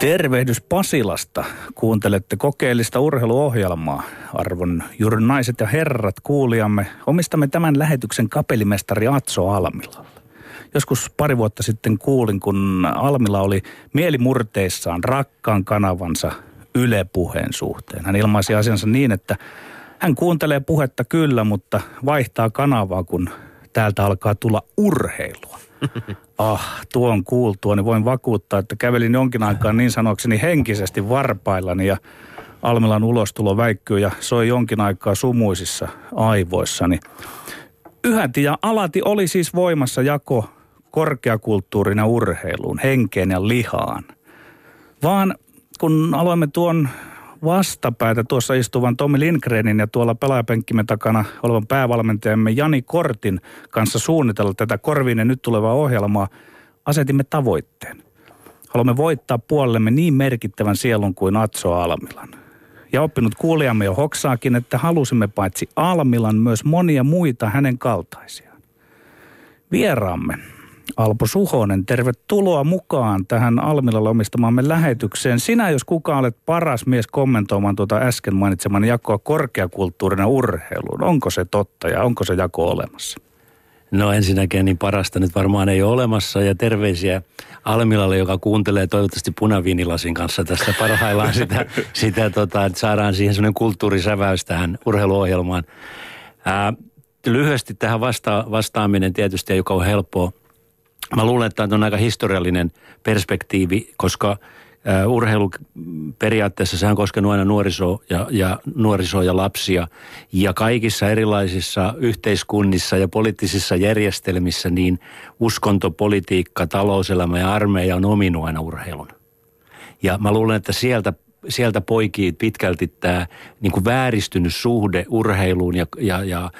Tervehdys Pasilasta. Kuuntelette kokeellista urheiluohjelmaa. Arvon juuri naiset ja herrat kuulijamme, omistamme tämän lähetyksen kapellimestari Atso Almilalla. Joskus pari vuotta sitten kuulin, kun Almila oli mielimurteissaan rakkaan kanavansa Yle puheen suhteen. Hän ilmaisi asiansa niin, että hän kuuntelee puhetta kyllä, mutta vaihtaa kanavaa, kun täältä alkaa tulla urheilua. Ah, tuon kuultua, niin voin vakuuttaa, että kävelin jonkin aikaa niin sanokseni henkisesti varpaillani ja Almelan ulostulo väikkyy ja soi jonkin aikaa sumuisissa aivoissani. Yhäti ja alati oli siis voimassa jako korkeakulttuurin ja urheiluun, henkeen ja lihaan. Vaan kun aloimme tuon vastapäätä tuossa istuvan Tommi Lindgrenin ja tuolla pelaajapenkkimme takana olevan päävalmentajamme Jani Kortin kanssa suunnitella tätä Korvinen nyt tulevaa ohjelmaa, asetimme tavoitteen. Haluamme voittaa puolellemme niin merkittävän sielun kuin Atso Almilan. Ja oppinut kuulijamme jo hoksaakin, että halusimme paitsi Almilan myös monia muita hänen kaltaisiaan. Vieraamme Alpo Suhonen, tervetuloa mukaan tähän Almilalla omistamaamme lähetykseen. Sinä, jos kuka olet paras mies kommentoimaan tuota äsken mainitseman jakoa korkeakulttuurina urheiluun. Onko se totta ja onko se jako olemassa? No ensinnäkin niin parasta nyt varmaan ei ole olemassa ja terveisiä Almilalle, joka kuuntelee toivottavasti punaviinilasin kanssa tästä parhaillaan sitä, sitä tota, että saadaan siihen sellainen kulttuurisäväys tähän urheiluohjelmaan. Ää, lyhyesti tähän vasta- vastaaminen tietysti ei ole kauhean helppoa Mä luulen, että tämä on aika historiallinen perspektiivi, koska urheilu periaatteessa sehän koskenut aina nuorisoa ja, ja, nuorisoa ja lapsia. Ja kaikissa erilaisissa yhteiskunnissa ja poliittisissa järjestelmissä niin uskonto, politiikka, talouselämä ja armeija on ominut aina urheilun. Ja mä luulen, että sieltä sieltä poikii pitkälti tämä niin kuin vääristynyt suhde urheiluun ja, ja, ja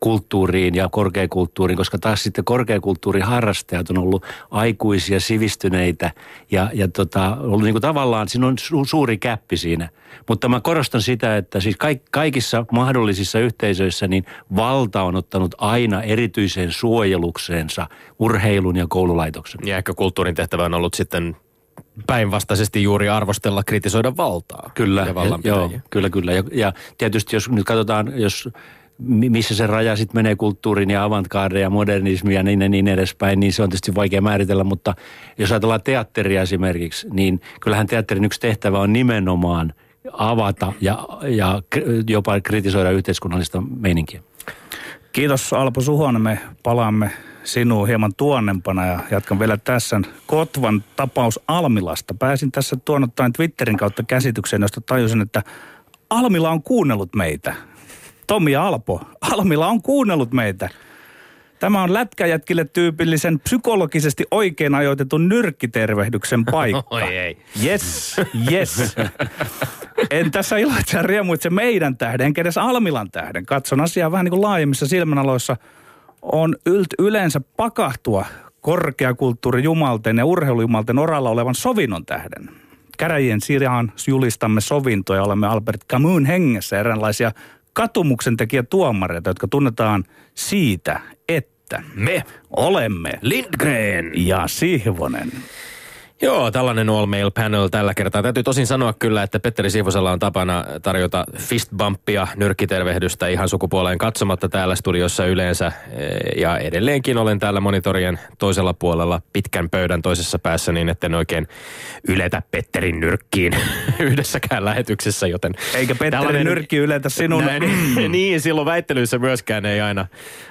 kulttuuriin ja korkeakulttuuriin, koska taas sitten korkeakulttuurin harrastajat on ollut aikuisia, sivistyneitä ja, ja tota, ollut niin kuin tavallaan, siinä on su, suuri käppi siinä. Mutta mä korostan sitä, että siis kaik, kaikissa mahdollisissa yhteisöissä niin valta on ottanut aina erityiseen suojelukseensa urheilun ja koululaitoksen. Ja ehkä kulttuurin tehtävä on ollut sitten päinvastaisesti juuri arvostella, kritisoida valtaa. Kyllä, ja joo, kyllä, kyllä. Ja, ja tietysti jos nyt katsotaan, jos missä se raja sitten menee kulttuurin ja avantgarde ja modernismi ja niin, niin edespäin, niin se on tietysti vaikea määritellä, mutta jos ajatellaan teatteria esimerkiksi, niin kyllähän teatterin yksi tehtävä on nimenomaan avata ja, ja jopa kritisoida yhteiskunnallista meininkiä. Kiitos Alpo Suhonen, me palaamme sinuun hieman tuonnempana ja jatkan vielä tässä Kotvan tapaus Almilasta. Pääsin tässä tuonottain Twitterin kautta käsitykseen, josta tajusin, että Almila on kuunnellut meitä. Tomi ja Alpo, Almila on kuunnellut meitä. Tämä on lätkäjätkille tyypillisen psykologisesti oikein ajoitetun nyrkkitervehdyksen paikka. Oi ei. Yes, yes. En tässä iloitse ja riemuitse meidän tähden, enkä edes Almilan tähden. Katson asiaa vähän niin kuin laajemmissa silmänaloissa – on yleensä pakahtua korkeakulttuurijumalten ja urheilujumalten oralla olevan sovinnon tähden. Käräjien sijaan julistamme sovintoja, olemme Albert Camus hengessä eräänlaisia katumuksen tekijä tuomareita, jotka tunnetaan siitä, että me olemme Lindgren ja Sihvonen. Joo, tällainen all mail panel tällä kertaa. Täytyy tosin sanoa kyllä, että Petteri Siivosella on tapana tarjota fistbumpia, nyrkkitervehdystä ihan sukupuoleen katsomatta täällä studiossa yleensä. Ja edelleenkin olen täällä monitorien toisella puolella pitkän pöydän toisessa päässä niin, etten oikein yletä Petterin nyrkkiin yhdessäkään lähetyksessä, joten... Eikä Petterin tällainen... nyrkki yletä sinun... Näin, niin, silloin väittelyissä myöskään ei aina,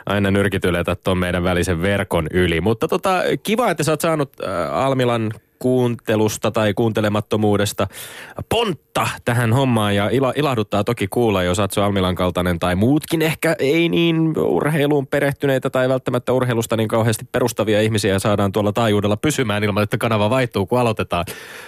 aina nyrkit yletä tuon meidän välisen verkon yli. Mutta tota, kiva, että sä oot saanut äh, Almilan kuuntelusta tai kuuntelemattomuudesta pontta tähän hommaan ja ila, ilahduttaa toki kuulla, jos Atso Almilan kaltainen tai muutkin ehkä ei niin urheiluun perehtyneitä tai välttämättä urheilusta niin kauheasti perustavia ihmisiä saadaan tuolla taajuudella pysymään ilman, että kanava vaihtuu, kun aloitetaan.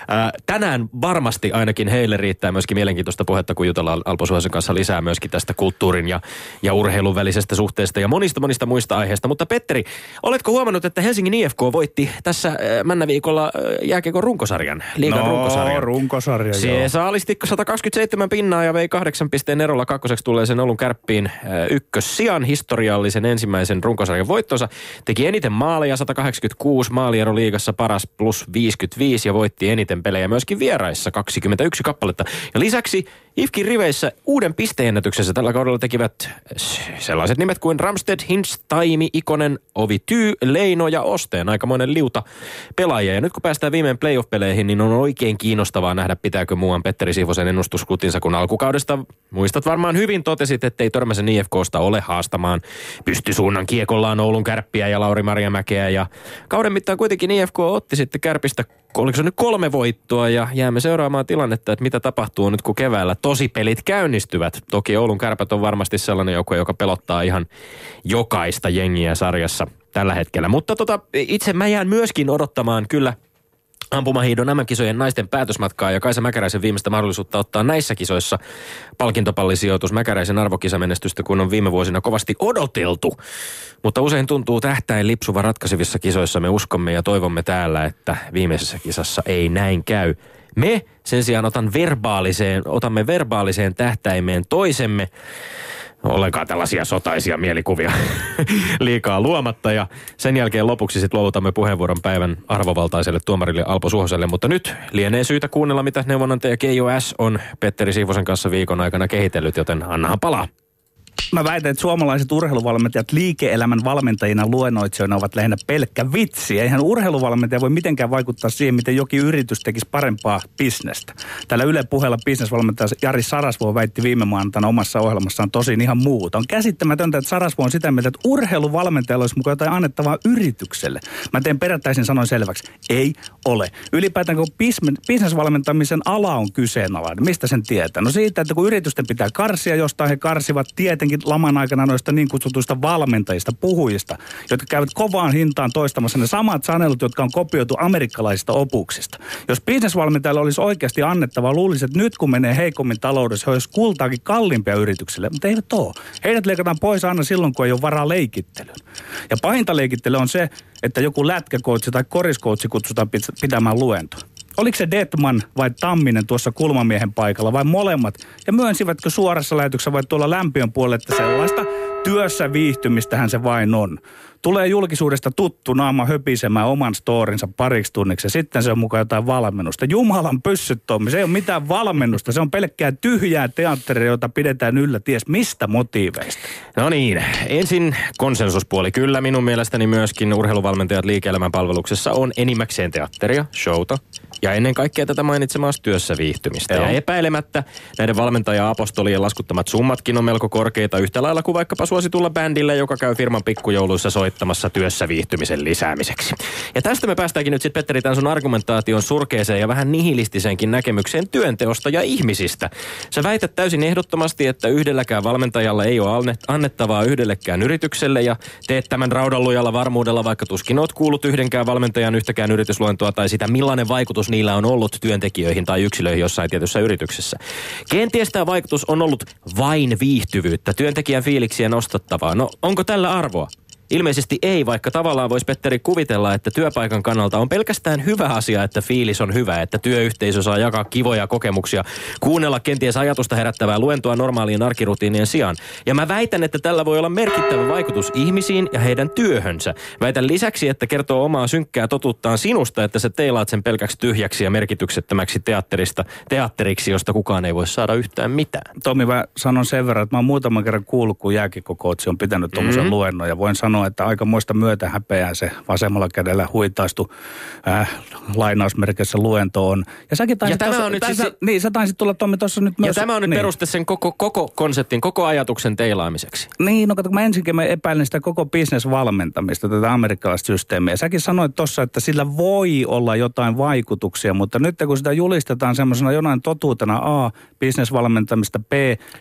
Ää, tänään varmasti ainakin heille riittää myöskin mielenkiintoista puhetta, kun jutellaan Alpo Suosen kanssa lisää myöskin tästä kulttuurin ja, ja urheilun välisestä suhteesta ja monista monista muista aiheista. Mutta Petteri, oletko huomannut, että Helsingin IFK voitti tässä Männäviikolla jääkiekon runkosarjan, liigan no, runkosarjan. runkosarja, Se joo. saalisti 127 pinnaa ja vei kahdeksan pisteen erolla kakkoseksi tulee sen Oulun kärppiin ykkössijan historiallisen ensimmäisen runkosarjan voittonsa. Teki eniten maaleja 186, maaliero liigassa paras plus 55 ja voitti eniten pelejä myöskin vieraissa 21 kappaletta. Ja lisäksi IFKin riveissä uuden pisteennätyksensä tällä kaudella tekivät sellaiset nimet kuin Ramsted, Hintz, Taimi, Ikonen, Ovi Tyy, Leino ja Osteen. Aikamoinen liuta pelaajia. Ja nyt kun päästään viimein playoff-peleihin, niin on oikein kiinnostavaa nähdä, pitääkö muuan Petteri Siivosen ennustuskutinsa, kun alkukaudesta muistat varmaan hyvin totesit, ettei Törmäsen IFKsta ole haastamaan pystysuunnan kiekollaan Oulun kärppiä ja Lauri Marjamäkeä. Ja kauden mittaan kuitenkin IFK otti sitten kärpistä oliko se nyt kolme voittoa ja jäämme seuraamaan tilannetta, että mitä tapahtuu nyt kun keväällä tosipelit käynnistyvät. Toki Oulun kärpät on varmasti sellainen joukko, joka pelottaa ihan jokaista jengiä sarjassa tällä hetkellä. Mutta tota, itse mä jään myöskin odottamaan kyllä ampumahiidon MM-kisojen naisten päätösmatkaa ja Kaisa Mäkäräisen viimeistä mahdollisuutta ottaa näissä kisoissa palkintopallisijoitus Mäkäräisen arvokisamenestystä, kun on viime vuosina kovasti odoteltu. Mutta usein tuntuu tähtäin lipsuva ratkaisevissa kisoissa. Me uskomme ja toivomme täällä, että viimeisessä kisassa ei näin käy. Me sen sijaan otan verbaaliseen, otamme verbaaliseen tähtäimeen toisemme ollenkaan tällaisia sotaisia mielikuvia liikaa luomatta. Ja sen jälkeen lopuksi sitten luovutamme puheenvuoron päivän arvovaltaiselle tuomarille Alpo Suhoselle. Mutta nyt lienee syytä kuunnella, mitä neuvonantaja KOS on Petteri Siivosen kanssa viikon aikana kehitellyt, joten annahan palaa. Mä väitän, että suomalaiset urheiluvalmentajat liike-elämän valmentajina luennoitsijoina ovat lähinnä pelkkä vitsi. Eihän urheiluvalmentaja voi mitenkään vaikuttaa siihen, miten jokin yritys tekisi parempaa bisnestä. Tällä Yle puheella bisnesvalmentaja Jari Sarasvuo väitti viime maanantaina omassa ohjelmassaan tosin ihan muuta. On käsittämätöntä, että Sarasvuo on sitä mieltä, että urheiluvalmentajalla olisi mukaan jotain annettavaa yritykselle. Mä teen perättäisin sanoin selväksi. Ei ole. Ylipäätään kun bisnesvalmentamisen ala on kyseenalainen, mistä sen tietää? No siitä, että kun yritysten pitää karsia jostain, he karsivat tietenkin laman aikana noista niin kutsutuista valmentajista, puhujista, jotka käyvät kovaan hintaan toistamassa ne samat sanelut, jotka on kopioitu amerikkalaisista opuksista. Jos bisnesvalmentajalla olisi oikeasti annettava, luulisin, että nyt kun menee heikommin taloudessa, he olisi kultaakin kalliimpia yrityksille, mutta eivät ole. Heidät leikataan pois aina silloin, kun ei ole varaa leikittelyyn. Ja pahinta leikittely on se, että joku lätkäkoutsi tai koriskoutsi kutsutaan pitämään luento. Oliko se Detman vai Tamminen tuossa kulmamiehen paikalla vai molemmat? Ja myönsivätkö suorassa lähetyksessä vai tuolla lämpiön puolella, että sellaista työssä viihtymistähän se vain on. Tulee julkisuudesta tuttu naama höpisemään oman storinsa pariksi tunniksi ja sitten se on mukaan jotain valmennusta. Jumalan pyssyt Tommi, se ei ole mitään valmennusta, se on pelkkää tyhjää teatteria, jota pidetään yllä ties mistä motiiveista. No niin, ensin konsensuspuoli. Kyllä minun mielestäni myöskin urheiluvalmentajat liike-elämän palveluksessa on enimmäkseen teatteria, showta ja ennen kaikkea tätä mainitsemaa työssä viihtymistä. Joo. Ja epäilemättä näiden valmentaja-apostolien laskuttamat summatkin on melko korkeita yhtä lailla kuin vaikkapa suositulla bändillä, joka käy firman pikkujouluissa soittamassa työssä viihtymisen lisäämiseksi. Ja tästä me päästäänkin nyt sitten Petteri tämän sun argumentaation surkeeseen ja vähän nihilistiseenkin näkemykseen työnteosta ja ihmisistä. Sä väität täysin ehdottomasti, että yhdelläkään valmentajalla ei ole annettavaa yhdellekään yritykselle ja teet tämän raudallujalla varmuudella, vaikka tuskin oot kuullut yhdenkään valmentajan yhtäkään yritysluentoa tai sitä, millainen vaikutus niillä on ollut työntekijöihin tai yksilöihin jossain tietyssä yrityksessä. Kenties tämä vaikutus on ollut vain viihtyvyyttä, työntekijän fiiliksiä nostattavaa. No onko tällä arvoa? Ilmeisesti ei, vaikka tavallaan voisi Petteri kuvitella, että työpaikan kannalta on pelkästään hyvä asia, että fiilis on hyvä, että työyhteisö saa jakaa kivoja kokemuksia, kuunnella kenties ajatusta herättävää luentoa normaalien arkirutiinien sijaan. Ja mä väitän, että tällä voi olla merkittävä vaikutus ihmisiin ja heidän työhönsä. Väitän lisäksi, että kertoo omaa synkkää totuttaan sinusta, että sä teilaat sen pelkäksi tyhjäksi ja merkityksettömäksi teatterista, teatteriksi, josta kukaan ei voi saada yhtään mitään. Tomi, mä sanon sen verran, että mä oon muutaman kerran kuullut, kun jääkikokootsi on pitänyt tuommoisen mm-hmm. luennon ja voin sanoa, sanoa, että aika muista myötä häpeää se vasemmalla kädellä huitaistu äh, lainausmerkeissä luento on. Ja, säkin ja tämä tossa, on nyt tässä, siis... Niin, sä taisit tulla Tommi tuossa nyt myös. Ja tämä on nyt niin. peruste sen koko, koko konseptin, koko ajatuksen teilaamiseksi. Niin, no kato, mä ensinkin mä epäilen sitä koko bisnesvalmentamista, tätä amerikkalaista systeemiä. Säkin sanoit tuossa, että sillä voi olla jotain vaikutuksia, mutta nyt kun sitä julistetaan semmoisena jonain totuutena A, bisnesvalmentamista B,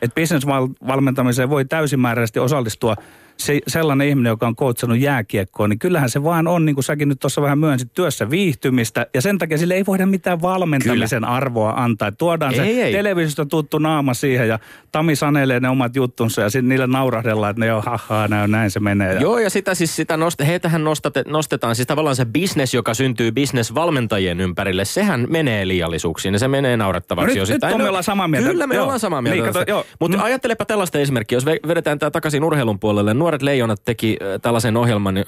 että bisnesvalmentamiseen voi täysimääräisesti osallistua se, sellainen ihminen, joka on on koutsannut jääkiekkoa, niin kyllähän se vaan on, niin kuin säkin nyt tuossa vähän myönsit, työssä viihtymistä. Ja sen takia sille ei voida mitään valmentamisen Kyllä. arvoa antaa. Tuodaan ei, se ei. televisiosta tuttu naama siihen ja Tami sanelee ne omat juttunsa ja sitten niille naurahdellaan, että ne on hahaa, näin se menee. Joo, ja sitä siis sitä nost- heitähän nostate, nostetaan, siis tavallaan se business, joka syntyy business-valmentajien ympärille, sehän menee liiallisuuksiin ja se menee naurettavaksi. No nyt, nyt me ollaan samaa mieltä. Kyllä me joo. ollaan samaa mieltä. Niin, Mutta mm. ajattelepa tällaista esimerkkiä, jos vedetään tämä takaisin urheilun puolelle. Nuoret leijonat teki tällaisen ohjelman äh,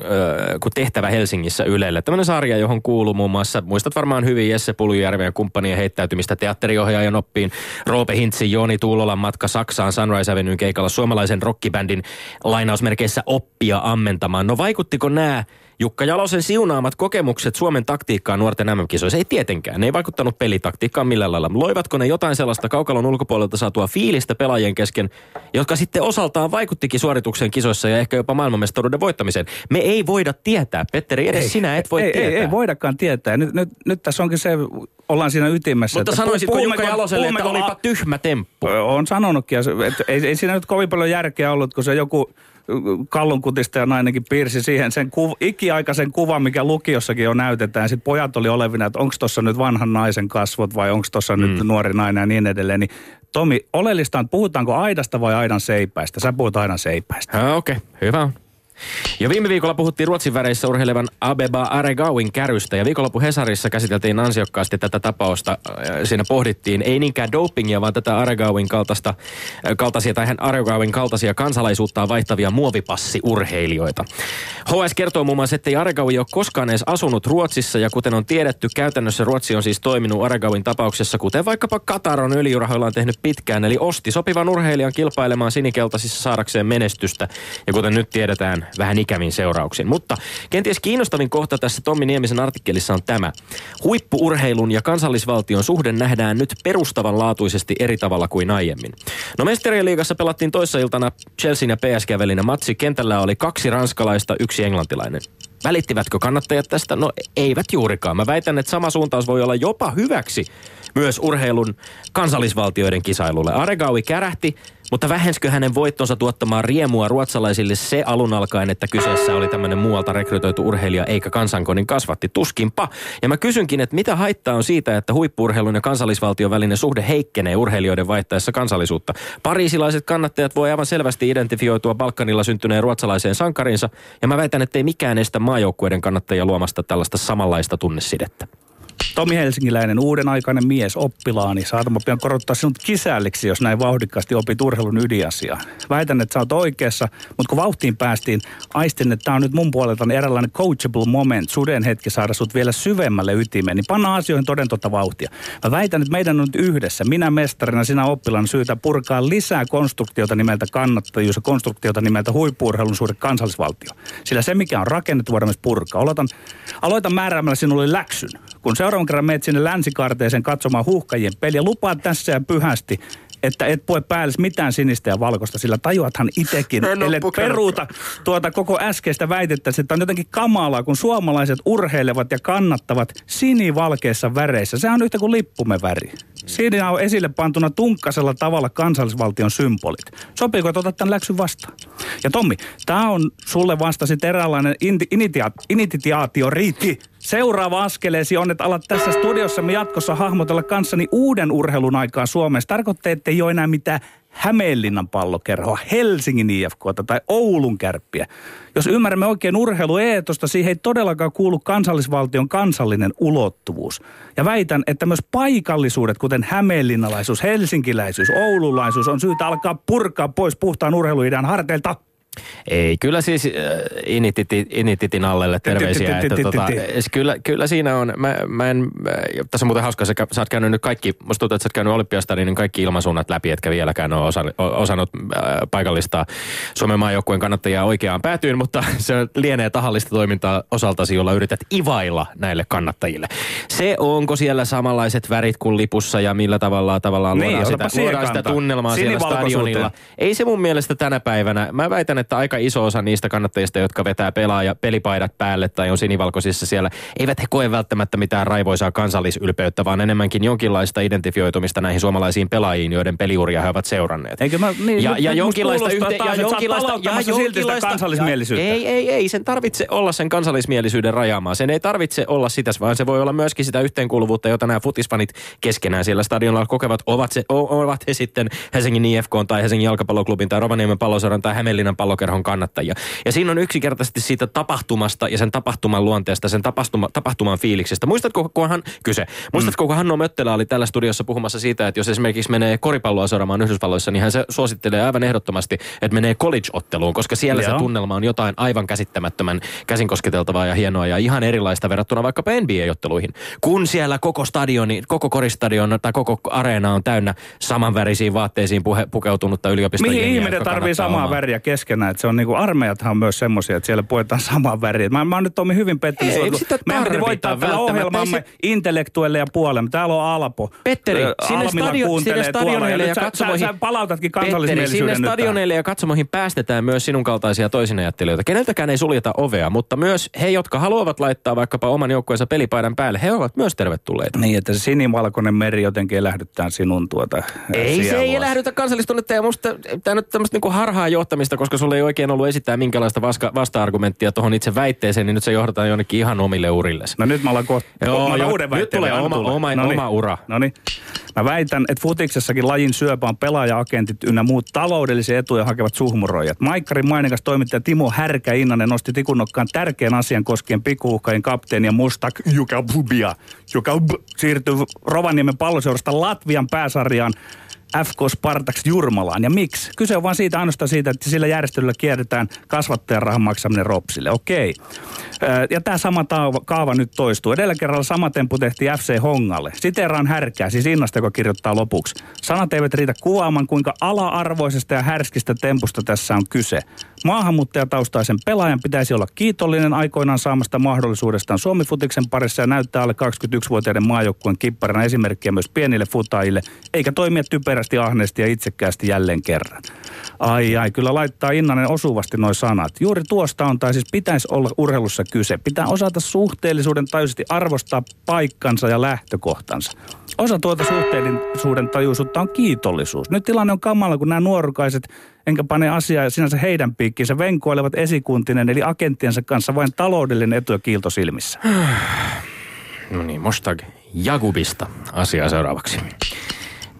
kuin Tehtävä Helsingissä Ylelle. Tämmöinen sarja, johon kuuluu muun muassa, muistat varmaan hyvin Jesse Pulujärven ja kumppanien heittäytymistä teatteriohjaajan oppiin. Roope Hintsi, Joni Tuulolan matka Saksaan Sunrise Avenuen keikalla suomalaisen rockibändin lainausmerkeissä oppia ammentamaan. No vaikuttiko nämä Jukka Jalosen siunaamat kokemukset Suomen taktiikkaan nuorten MM-kisoissa ei tietenkään. Ne ei vaikuttanut pelitaktiikkaan millään lailla. Loivatko ne jotain sellaista kaukalon ulkopuolelta saatua fiilistä pelaajien kesken, jotka sitten osaltaan vaikuttikin suoritukseen kisoissa ja ehkä jopa maailmanmestaruuden voittamiseen? Me ei voida tietää, Petteri, edes ei, sinä et voi ei, tietää. Ei, ei voidakaan tietää. Nyt, nyt, nyt tässä onkin se, ollaan siinä ytimessä. Mutta sanoisitko Jukka Jaloselle, että olipa tyhmä temppu? On sanonutkin, että ei, ei siinä nyt kovin paljon järkeä ollut, kun se joku kallunkutista ja nainenkin piirsi siihen sen kuv, ikiaikaisen kuvan, mikä lukiossakin jo näytetään. Sitten pojat oli olevina, että onko tuossa nyt vanhan naisen kasvot vai onko tuossa mm. nyt nuori nainen ja niin edelleen. Niin Tomi, oleellista on, puhutaanko aidasta vai aidan seipäistä? Sä puhut aidan seipäistä. Okei, okay, hyvä ja viime viikolla puhuttiin Ruotsin väreissä urheilevan Abeba Aregauin kärystä ja viikonloppu Hesarissa käsiteltiin ansiokkaasti tätä tapausta. Äh, siinä pohdittiin ei niinkään dopingia, vaan tätä Aregauin kaltaista, äh, kaltaisia tai hän Aregauin kaltaisia kansalaisuuttaan vaihtavia muovipassiurheilijoita. HS kertoo muun muassa, että ei Aregaui ole koskaan edes asunut Ruotsissa ja kuten on tiedetty, käytännössä Ruotsi on siis toiminut Aregauin tapauksessa, kuten vaikkapa Katar on öljyrahoillaan tehnyt pitkään, eli osti sopivan urheilijan kilpailemaan sinikeltaisissa saadakseen menestystä. Ja kuten nyt tiedetään, vähän ikävin seurauksin. Mutta kenties kiinnostavin kohta tässä Tommi Niemisen artikkelissa on tämä. Huippuurheilun ja kansallisvaltion suhde nähdään nyt perustavanlaatuisesti eri tavalla kuin aiemmin. No Mestarien liigassa pelattiin toissa iltana Chelsea ja PSG välinen matsi. Kentällä oli kaksi ranskalaista, yksi englantilainen. Välittivätkö kannattajat tästä? No eivät juurikaan. Mä väitän, että sama suuntaus voi olla jopa hyväksi myös urheilun kansallisvaltioiden kisailulle. Aregawi kärähti mutta vähenskö hänen voittonsa tuottamaan riemua ruotsalaisille se alun alkaen, että kyseessä oli tämmöinen muualta rekrytoitu urheilija eikä kansankonin kasvatti? Tuskinpa. Ja mä kysynkin, että mitä haittaa on siitä, että huippuurheilun ja kansallisvaltion välinen suhde heikkenee urheilijoiden vaihtaessa kansallisuutta? Pariisilaiset kannattajat voi aivan selvästi identifioitua Balkanilla syntyneen ruotsalaiseen sankarinsa, ja mä väitän, että ei mikään estä maajoukkueiden kannattajia luomasta tällaista samanlaista tunnesidettä. Tomi Helsingiläinen, uuden aikainen mies, oppilaani. Saatama pian korottaa sinut kisälliksi, jos näin vauhdikkaasti opit urheilun ydinasiaa. Väitän, että sä oot oikeassa, mutta kun vauhtiin päästiin, aistin, että tämä on nyt mun puolelta eräänlainen coachable moment, suden hetki saada sut vielä syvemmälle ytimeen, niin panna asioihin toden totta vauhtia. Mä väitän, että meidän on nyt yhdessä, minä mestarina, sinä oppilaan syytä purkaa lisää konstruktiota nimeltä kannattajuus ja konstruktiota nimeltä huippuurheilun suuri kansallisvaltio. Sillä se, mikä on rakennettu, voidaan myös purkaa. Aloitan, aloitan määräämällä sinulle läksyn. Kun seuraavan kerran menet sinne länsikarteeseen katsomaan huhkajien peliä, lupaa tässä ja pyhästi, että et pue päälle mitään sinistä ja valkoista, sillä tajuathan itekin, ellei peruuta tuota koko äskeistä väitettä, että on jotenkin kamalaa, kun suomalaiset urheilevat ja kannattavat sinivalkeissa väreissä. Se on yhtä kuin lippumme väri. Siinä on esille pantuna tunkkasella tavalla kansallisvaltion symbolit. Sopiiko ottaa tämän läksyn vastaan? Ja Tommi, tämä on sulle vasta sitten eräänlainen initiaatioriitti. Seuraava askeleesi on, että alat tässä me jatkossa hahmotella kanssani uuden urheilun aikaa Suomessa. Tarkoittaa, että ei ole enää mitään Hämeenlinnan pallokerhoa, Helsingin IFK tai Oulun kärppiä. Jos ymmärrämme oikein urheilueetosta, siihen ei todellakaan kuulu kansallisvaltion kansallinen ulottuvuus. Ja väitän, että myös paikallisuudet, kuten hämeenlinnalaisuus, helsinkiläisyys, oululaisuus, on syytä alkaa purkaa pois puhtaan urheiluidan harteilta. Ei, kyllä siis äh, Inititin, Inititin allelle terveisiä. että tota, kyllä, kyllä siinä on, mä, mä en, äh, tässä on muuten hauska, sä, sä oot käynyt nyt kaikki, musta tuntuu, että sä oot käynyt olympiastadin, niin kaikki ilmasuunnat läpi, etkä vieläkään ole osa, osannut äh, paikallista Suomen maajoukkueen kannattajaa oikeaan päätyyn, mutta se lienee tahallista toimintaa osaltasi, jolla yrität ivailla näille kannattajille. Se, onko siellä samanlaiset värit kuin lipussa ja millä tavalla tavallaan niin, luodaan, sitä, luodaan sitä tunnelmaa siellä stadionilla. Ei se mun mielestä tänä päivänä, mä väitän, että aika iso osa niistä kannattajista, jotka vetää pelaaja pelipaidat päälle tai on sinivalkoisissa siellä, eivät he koe välttämättä mitään raivoisaa kansallisylpeyttä, vaan enemmänkin jonkinlaista identifioitumista näihin suomalaisiin pelaajiin, joiden peliuria he ovat seuranneet. Eikö mä, niin, ja, ja jonkinlaista, yhte, ja jonkinlaista, ja jonkinlaista kansallismielisyyttä. Ei, ei, ei, sen tarvitse olla sen kansallismielisyyden rajaamaa. Sen ei tarvitse olla sitä, vaan se voi olla myöskin sitä yhteenkuuluvuutta, jota nämä futisfanit keskenään siellä stadionilla kokevat. Ovat, se, ovat he sitten Helsingin IFK tai Helsingin jalkapalloklubin tai Rovaniemen palloseuran tai Hämeenlinnan pallokerhon kannattajia. Ja siinä on yksinkertaisesti siitä tapahtumasta ja sen tapahtuman luonteesta, sen tapahtuma, tapahtuman fiiliksestä. Muistatko, kun hän, kyse, muistatko, kun Hanno Möttelä oli tällä studiossa puhumassa siitä, että jos esimerkiksi menee koripalloa seuraamaan Yhdysvalloissa, niin hän se suosittelee aivan ehdottomasti, että menee college-otteluun, koska siellä Joo. se tunnelma on jotain aivan käsittämättömän käsin kosketeltavaa ja hienoa ja ihan erilaista verrattuna vaikka NBA-otteluihin. Kun siellä koko stadioni, koko koristadion tai koko areena on täynnä samanvärisiin vaatteisiin puhe, pukeutunutta yliopiston Mihin ihminen tarvii samaa omaa. väriä keskenään? Että se on niinku, armeijathan on myös semmoisia, että siellä puetaan samaa väriä. Mä, mä oon nyt Tomi hyvin pettynyt. Ei, sitä Meidän piti voittaa tällä ohjelmamme se... intellektuelle ja puolemme. Täällä on Alpo. Petteri, sinne, stadio, sinne stadioneille ja, ja katsomoihin... Sä, sä palautatkin kansallismielisyyden Petteri, sinne stadioneille ja katsomoihin päästetään myös sinun kaltaisia toisinajattelijoita. Keneltäkään ei suljeta ovea, mutta myös he, jotka haluavat laittaa vaikkapa oman joukkueensa pelipaidan päälle, he ovat myös tervetulleita. Niin, että sinivalkoinen meri jotenkin elähdyttää sinun tuota Ei sielua. se ei elähdytä kansallistunnetta ja musta tämä nyt tämmöistä niinku harhaa johtamista, koska sulle ei oikein ollut esittää minkälaista vaska, vasta-argumenttia tuohon itse väitteeseen, niin nyt se johdataan jonnekin ihan omille urille. No nyt mä alan kohta. Joo, mä uuden nyt tulee oma, oma, Noniin. oma ura. No niin. Mä väitän, että futiksessakin lajin syöpä on pelaaja-agentit ynnä muut taloudellisia etuja hakevat suhmuroijat. Maikkarin mainikas toimittaja Timo Härkä Innanen nosti tikunnokkaan tärkeän asian koskien pikuuhkajien kapteenia Mustak Jukabubia, joka siirtyy Rovaniemen palloseurasta Latvian pääsarjaan FK Spartaks Jurmalaan. Ja miksi? Kyse on vain siitä ainoastaan siitä, että sillä järjestelyllä kierretään kasvattajan rahan maksaminen Ropsille. Okei. Ja tämä sama kaava nyt toistuu. Edellä kerralla sama tempu tehtiin FC Hongalle. Siteeraan härkää, siis Innasta, joka kirjoittaa lopuksi. Sanat eivät riitä kuvaamaan, kuinka ala-arvoisesta ja härskistä tempusta tässä on kyse. Maahanmuuttajataustaisen pelaajan pitäisi olla kiitollinen aikoinaan saamasta mahdollisuudestaan Suomi-futiksen parissa ja näyttää alle 21-vuotiaiden maajoukkueen kipparina esimerkkiä myös pienille futaille, eikä toimia typerästi, ahneesti ja itsekkäästi jälleen kerran. Ai ai, kyllä laittaa Innanen osuvasti noin sanat. Juuri tuosta on, tai siis pitäisi olla urheilussa kyse. Pitää osata suhteellisuuden tajuisesti arvostaa paikkansa ja lähtökohtansa. Osa tuota suhteellisuuden tajuisuutta on kiitollisuus. Nyt tilanne on kamala, kun nämä nuorukaiset, enkä pane asiaa sinänsä heidän piikkiinsä, venkoilevat esikuntinen eli agenttiensa kanssa vain taloudellinen etu ja kiilto silmissä. No niin, Mostag Jagubista asiaa seuraavaksi.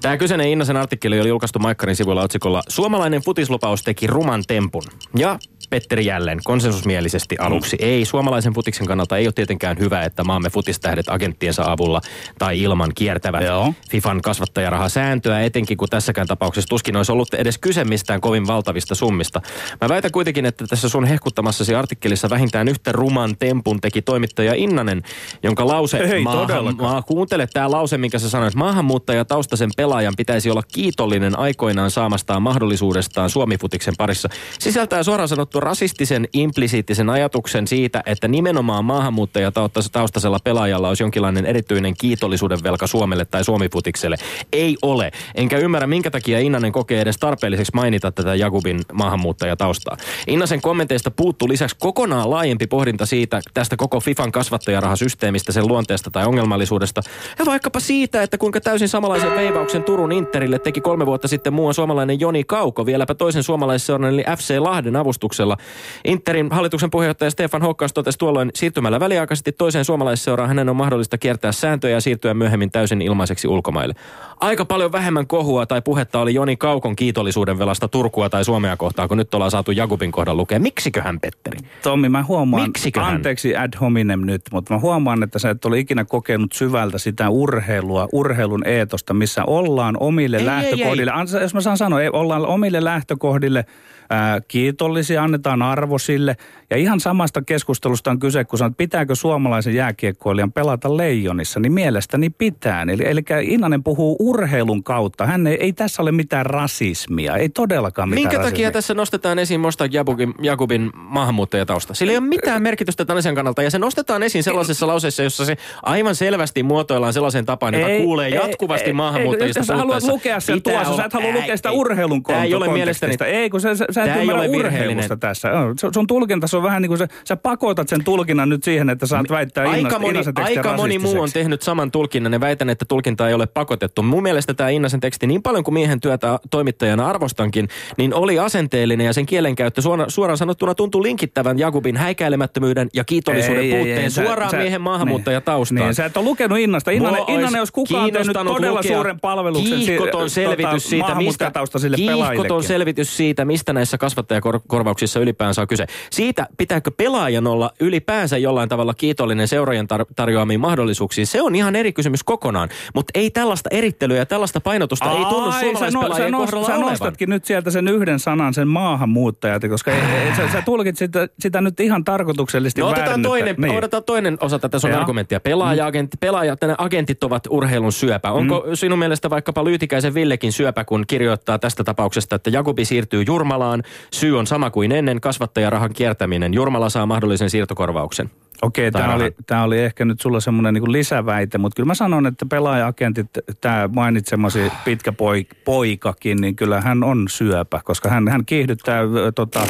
Tämä kyseinen Innasen artikkeli oli julkaistu Maikkarin sivuilla otsikolla Suomalainen futislupaus teki ruman tempun. Ja Petteri jälleen konsensusmielisesti aluksi. Mm. Ei, suomalaisen futiksen kannalta ei ole tietenkään hyvä, että maamme futistähdet agenttiensa avulla tai ilman kiertävät Joo. FIFAn kasvattajarahasääntöä, etenkin kun tässäkään tapauksessa tuskin olisi ollut edes kyse mistään kovin valtavista summista. Mä väitän kuitenkin, että tässä sun hehkuttamassasi artikkelissa vähintään yhtä ruman tempun teki toimittaja Innanen, jonka lause... Ei maahan, maa, kuuntele tämä lause, minkä sä sanoit. Maahanmuuttaja taustaisen pelaajan pitäisi olla kiitollinen aikoinaan saamastaan mahdollisuudestaan Suomi-futiksen parissa. Sisältää suoraan sanottu rasistisen implisiittisen ajatuksen siitä, että nimenomaan maahanmuuttajataustaisella pelaajalla olisi jonkinlainen erityinen kiitollisuuden velka Suomelle tai Suomifutikselle. Ei ole. Enkä ymmärrä, minkä takia Innanen kokee edes tarpeelliseksi mainita tätä Jakubin maahanmuuttajataustaa. Innasen kommenteista puuttuu lisäksi kokonaan laajempi pohdinta siitä, tästä koko FIFAn kasvattajarahasysteemistä, sen luonteesta tai ongelmallisuudesta. Ja vaikkapa siitä, että kuinka täysin samanlaisen veivauksen Turun Interille teki kolme vuotta sitten muun suomalainen Joni Kauko, vieläpä toisen suomalaisen eli FC Lahden avustuksella kaudella. Interin hallituksen puheenjohtaja Stefan Hokkaus totesi tuolloin siirtymällä väliaikaisesti toiseen suomalaisseuraan hänen on mahdollista kiertää sääntöjä ja siirtyä myöhemmin täysin ilmaiseksi ulkomaille. Aika paljon vähemmän kohua tai puhetta oli Joni Kaukon kiitollisuuden velasta Turkua tai Suomea kohtaan, kun nyt ollaan saatu Jakubin kohdan lukea. Miksiköhän, Petteri? Tommi, mä huomaan, Miksiköhän? anteeksi ad hominem nyt, mutta mä huomaan, että sä et ole ikinä kokenut syvältä sitä urheilua, urheilun eetosta, missä ollaan omille ei, lähtökohdille. Ei, ei. Jos mä saan sanoa, ollaan omille lähtökohdille ää, kiitollisia, annetaan arvo sille. Ja ihan samasta keskustelusta on kyse, kun sanot, pitääkö suomalaisen jääkiekkoilijan pelata leijonissa, niin mielestäni pitää. Eli, eli Innanen puhuu urheilun kautta. Hän ei, ei tässä ole mitään rasismia, ei todellakaan mitään Minkä rasismia. takia tässä nostetaan esiin Mostak Jakubin, Jakubin maahanmuuttajatausta? Sillä ei ole mitään merkitystä tämän asian kannalta ja se nostetaan esiin sellaisessa lauseessa, jossa se aivan selvästi muotoillaan sellaiseen tapaan, jota kuulee jatkuvasti maahanmuuttajista Jos sä haluat lukea sen tuossa, sä et halua lukea sitä Ei, urheilun Tämä ei ole kontekstista. mielestäni... Ei, kun sä, sä, sä et ei ymmärrä ole urheilusta virheellinen. tässä. Sun- tulkinta on vähän niin kuin se, sä pakotat sen tulkinnan nyt siihen, että saat väittää Aika Innas, moni, aika moni muu on tehnyt saman tulkinnan ja väitän, että tulkinta ei ole pakotettu. Mun mielestä tämä Innasen teksti, niin paljon kuin miehen työtä toimittajana arvostankin, niin oli asenteellinen ja sen kielenkäyttö suoraan, suoraan sanottuna tuntui linkittävän Jakubin häikäilemättömyyden ja kiitollisuuden Ei, ei, puutteen ei, sä- suoraan sä- miehen maahanmuuttajataustaan. Niin, niin, sä et ole lukenut Innasta. Innanen, Innanen olisi jos kukaan on tehnyt todella suuren palveluksen si- kiihkoton selvitys tota, siitä, mistä, kiihkoton selvitys siitä, mistä näissä kasvattajakorvauksissa ylipäänsä on kyse. Siitä, pitääkö pelaajan olla ylipäänsä jollain tavalla kiitollinen seuraajan tar- tarjoamiin mahdollisuuksiin, se on ihan eri kysymys kokonaan. Mutta ei tällaista erittelyä ja tällaista painotusta ei tunnu no, suomalaispelaajien nost, kohdalla sä nostatkin nyt sieltä sen yhden sanan, sen maahanmuuttajat, koska ei, ei, sä, sä tulkit sitä, sitä nyt ihan tarkoituksellisesti No otetaan väärin, toinen, niin. otetaan toinen osa tätä sun Joo. argumenttia. Pelaaja-agentti, pelaajat, nämä agentit ovat urheilun syöpä. Onko mm. sinun mielestä vaikkapa Lyytikäisen Villekin syöpä, kun kirjoittaa tästä tapauksesta, että Jakubi siirtyy Jurmalaan, syy on sama kuin ennen, kasvattajarahan kiertäminen. Jurmala saa mahdollisen siirtokorvauksen. Okei, tämä oli, tää oli ehkä nyt sulla semmoinen niin lisäväite, mutta kyllä mä sanon, että pelaaja-agentit, tämä mainitsemasi pitkä poik- poikakin, niin kyllä hän on syöpä, koska hän, hän kiihdyttää tota,